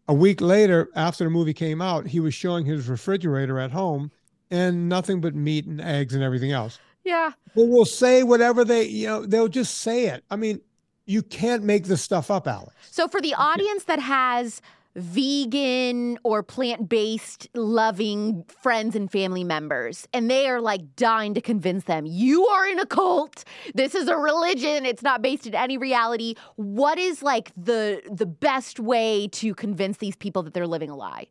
A week later, after the movie came out, he was showing his refrigerator at home and nothing but meat and eggs and everything else. Yeah. But will say whatever they, you know, they'll just say it. I mean, you can't make this stuff up, Alex. So for the audience that has vegan or plant-based loving friends and family members and they are like dying to convince them you are in a cult. This is a religion. It's not based in any reality. What is like the the best way to convince these people that they're living a lie?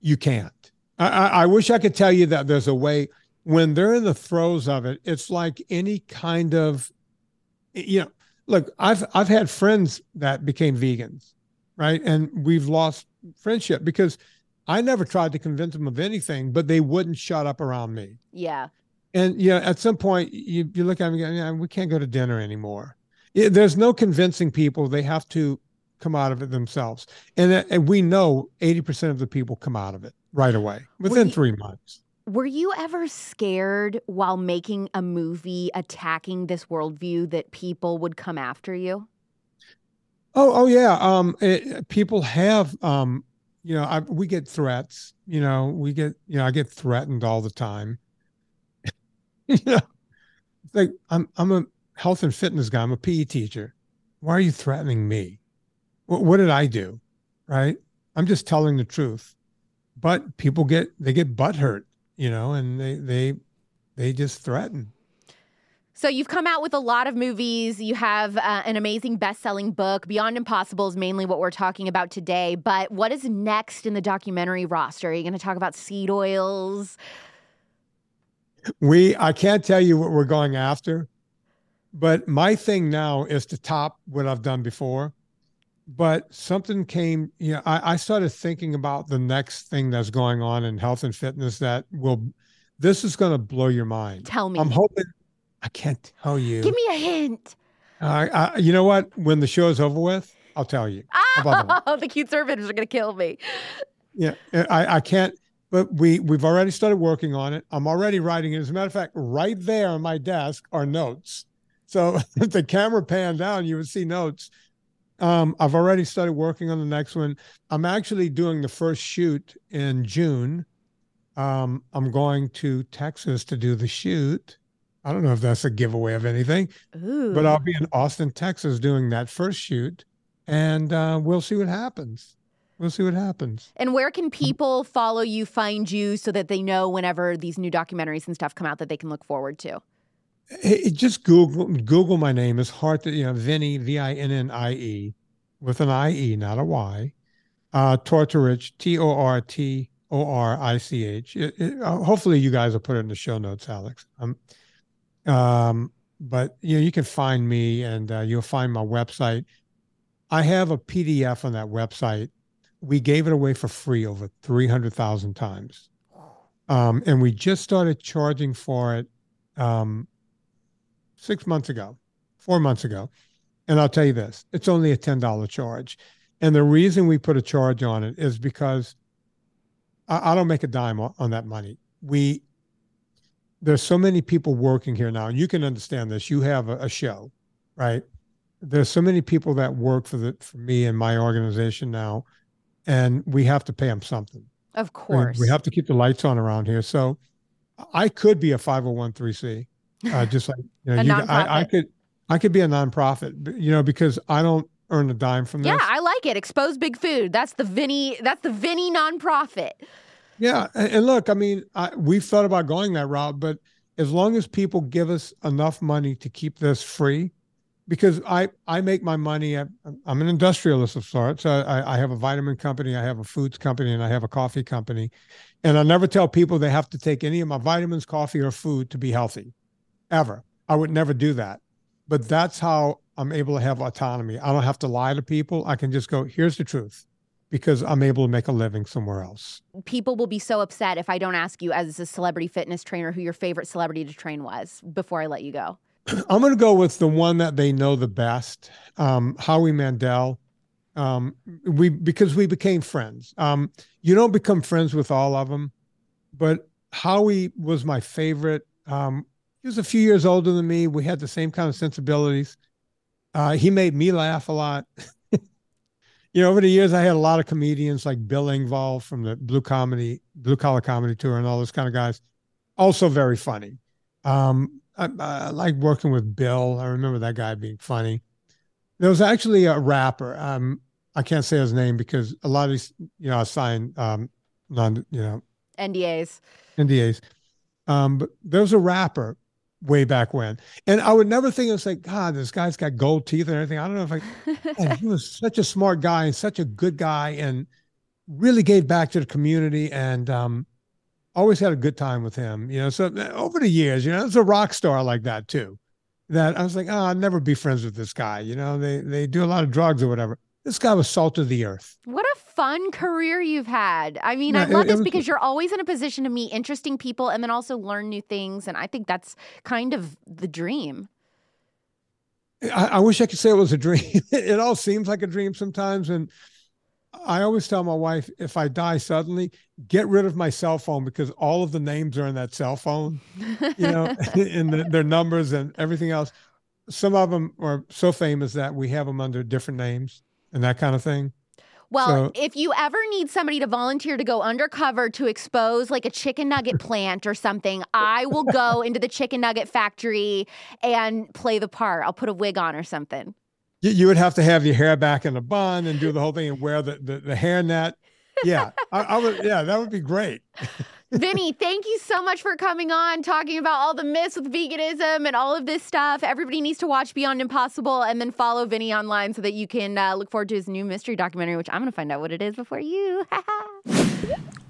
You can't. I, I, I wish i could tell you that there's a way. When they're in the throes of it it's like any kind of you know look i've i've had friends that became vegans right? And we've lost friendship because I never tried to convince them of anything, but they wouldn't shut up around me. Yeah. And yeah, at some point you, you look at me and go, we can't go to dinner anymore. It, there's no convincing people. They have to come out of it themselves. And, uh, and we know 80% of the people come out of it right away within you, three months. Were you ever scared while making a movie attacking this worldview that people would come after you? Oh, oh yeah. Um, it, people have, um, you know, I, we get threats. You know, we get, you know, I get threatened all the time. you know, like I'm, I'm a health and fitness guy. I'm a PE teacher. Why are you threatening me? What, what did I do? Right? I'm just telling the truth. But people get, they get butt hurt, you know, and they, they, they just threaten. So you've come out with a lot of movies. You have uh, an amazing best-selling book. Beyond Impossible is mainly what we're talking about today. But what is next in the documentary roster? Are you going to talk about seed oils? We I can't tell you what we're going after, but my thing now is to top what I've done before. But something came, you know, I, I started thinking about the next thing that's going on in health and fitness that will this is going to blow your mind. Tell me. I'm hoping I can't tell you. Give me a hint. Uh, you know what? When the show is over with, I'll tell you. Oh, the Cuteservatives are going to kill me. Yeah, I, I can't. But we we've already started working on it. I'm already writing it. As a matter of fact, right there on my desk are notes. So if the camera panned down, you would see notes. Um, I've already started working on the next one. I'm actually doing the first shoot in June. Um, I'm going to Texas to do the shoot. I don't know if that's a giveaway of anything, Ooh. but I'll be in Austin, Texas doing that first shoot and uh, we'll see what happens. We'll see what happens. And where can people follow you, find you, so that they know whenever these new documentaries and stuff come out that they can look forward to? Hey, just Google Google my name. It's hard to you know Vinnie V I N N I E with an I E, not a Y. Uh, Tortorich T O R T O R I C H. Uh, hopefully, you guys will put it in the show notes, Alex. Um, um, but you know, you can find me and uh, you'll find my website. I have a PDF on that website. We gave it away for free over 300,000 times. Um, and we just started charging for it um, six months ago, four months ago. And I'll tell you this it's only a $10 charge. And the reason we put a charge on it is because I, I don't make a dime on, on that money. We there's so many people working here now. and You can understand this. You have a, a show, right? There's so many people that work for the for me and my organization now, and we have to pay them something. Of course, we have to keep the lights on around here. So, I could be a 501c, uh, just like you know, you, I, I could, I could be a nonprofit, you know, because I don't earn a dime from this. Yeah, I like it. Expose big food. That's the Vinnie. That's the Vinnie nonprofit. Yeah, and look, I mean, I, we've thought about going that route, but as long as people give us enough money to keep this free, because I I make my money at I'm an industrialist of sorts. I, I have a vitamin company, I have a foods company, and I have a coffee company, and I never tell people they have to take any of my vitamins, coffee, or food to be healthy, ever. I would never do that, but that's how I'm able to have autonomy. I don't have to lie to people. I can just go, here's the truth because I'm able to make a living somewhere else. People will be so upset if I don't ask you, as a celebrity fitness trainer, who your favorite celebrity to train was before I let you go. I'm going to go with the one that they know the best, um, Howie Mandel. Um, we because we became friends. Um, you don't become friends with all of them, but Howie was my favorite. Um, he was a few years older than me. We had the same kind of sensibilities. Uh, he made me laugh a lot. you know, over the years, I had a lot of comedians like Bill Engvall from the Blue Comedy, Blue Collar Comedy Tour, and all those kind of guys. Also very funny. Um, I, I like working with Bill. I remember that guy being funny. There was actually a rapper. Um, I can't say his name because a lot of these, you know, I signed um, non, you know, NDAs. NDAs. Um, but there was a rapper way back when, and I would never think it was like, God, this guy's got gold teeth and everything. I don't know if I. man, he was such a smart guy and such a good guy, and really gave back to the community, and um, always had a good time with him. You know, so uh, over the years, you know, it's a rock star like that too. That I was like, oh, I'll never be friends with this guy. You know, they they do a lot of drugs or whatever. This guy was salt of the earth. What a fun career you've had. I mean, I love it, this because you're always in a position to meet interesting people and then also learn new things. And I think that's kind of the dream. I, I wish I could say it was a dream. it all seems like a dream sometimes. And I always tell my wife if I die suddenly, get rid of my cell phone because all of the names are in that cell phone, you know, and the, their numbers and everything else. Some of them are so famous that we have them under different names and that kind of thing. Well, so, if you ever need somebody to volunteer to go undercover to expose like a chicken nugget plant or something, I will go into the chicken nugget factory and play the part. I'll put a wig on or something. You, you would have to have your hair back in a bun and do the whole thing and wear the, the, the hair net. Yeah, I, I would. Yeah, that would be great. Vinnie, thank you so much for coming on, talking about all the myths with veganism and all of this stuff. Everybody needs to watch Beyond Impossible and then follow Vinnie online so that you can uh, look forward to his new mystery documentary, which I'm going to find out what it is before you.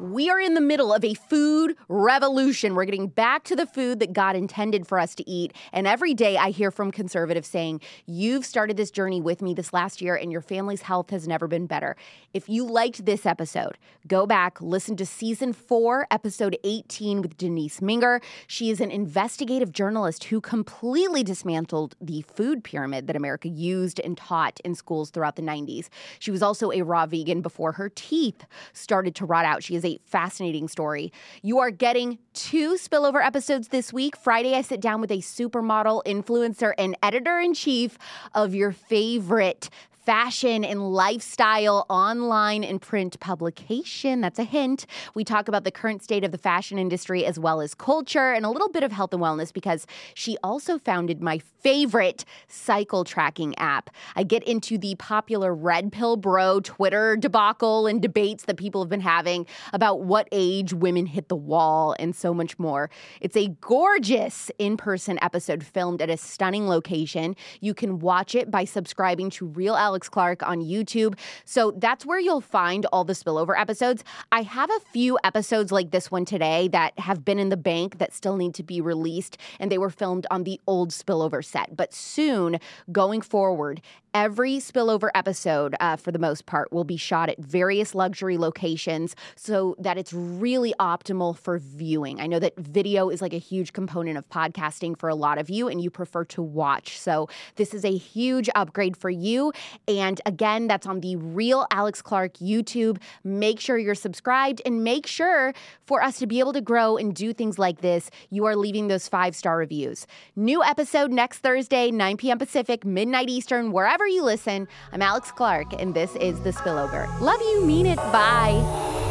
We are in the middle of a food revolution. We're getting back to the food that God intended for us to eat. And every day I hear from Cuteservatives saying, You've started this journey with me this last year, and your family's health has never been better. If you liked this episode, go back, listen to season four, episode 18 with Denise Minger. She is an investigative journalist who completely dismantled the food pyramid that America used and taught in schools throughout the 90s. She was also a raw vegan before her teeth started to rot out. She is a fascinating story. You are getting two spillover episodes this week. Friday, I sit down with a supermodel, influencer, and editor in chief of your favorite fashion and lifestyle online and print publication. That's a hint. We talk about the current state of the fashion industry as well as culture and a little bit of health and wellness because she also founded my favorite cycle tracking app. I get into the popular Red Pill Bro Twitter debacle and debates that people have been having about what age women hit the wall and so much more. It's a gorgeous in person episode filmed at a stunning location. You can watch it by subscribing to Real Alex Clark on YouTube. So that's where you'll find all the spillover episodes. I have a few episodes like this one today that have been in the bank that still need to be released, and they were filmed on the old spillover set. But soon, going forward, every spillover episode, uh, for the most part, will be shot at various luxury locations so that it's really optimal for viewing. I know that video is like a huge component of podcasting for a lot of you, and you prefer to watch. So this is a huge upgrade for you. And again, that's on the Real Alex Clark YouTube. Make sure you're subscribed and make sure for us to be able to grow and do things like this, you are leaving those five star reviews. New episode next Thursday, 9 p.m. Pacific, midnight Eastern, wherever wherever you listen. I'm Alex Clark, and this is The Spillover. Love you, mean it. Bye.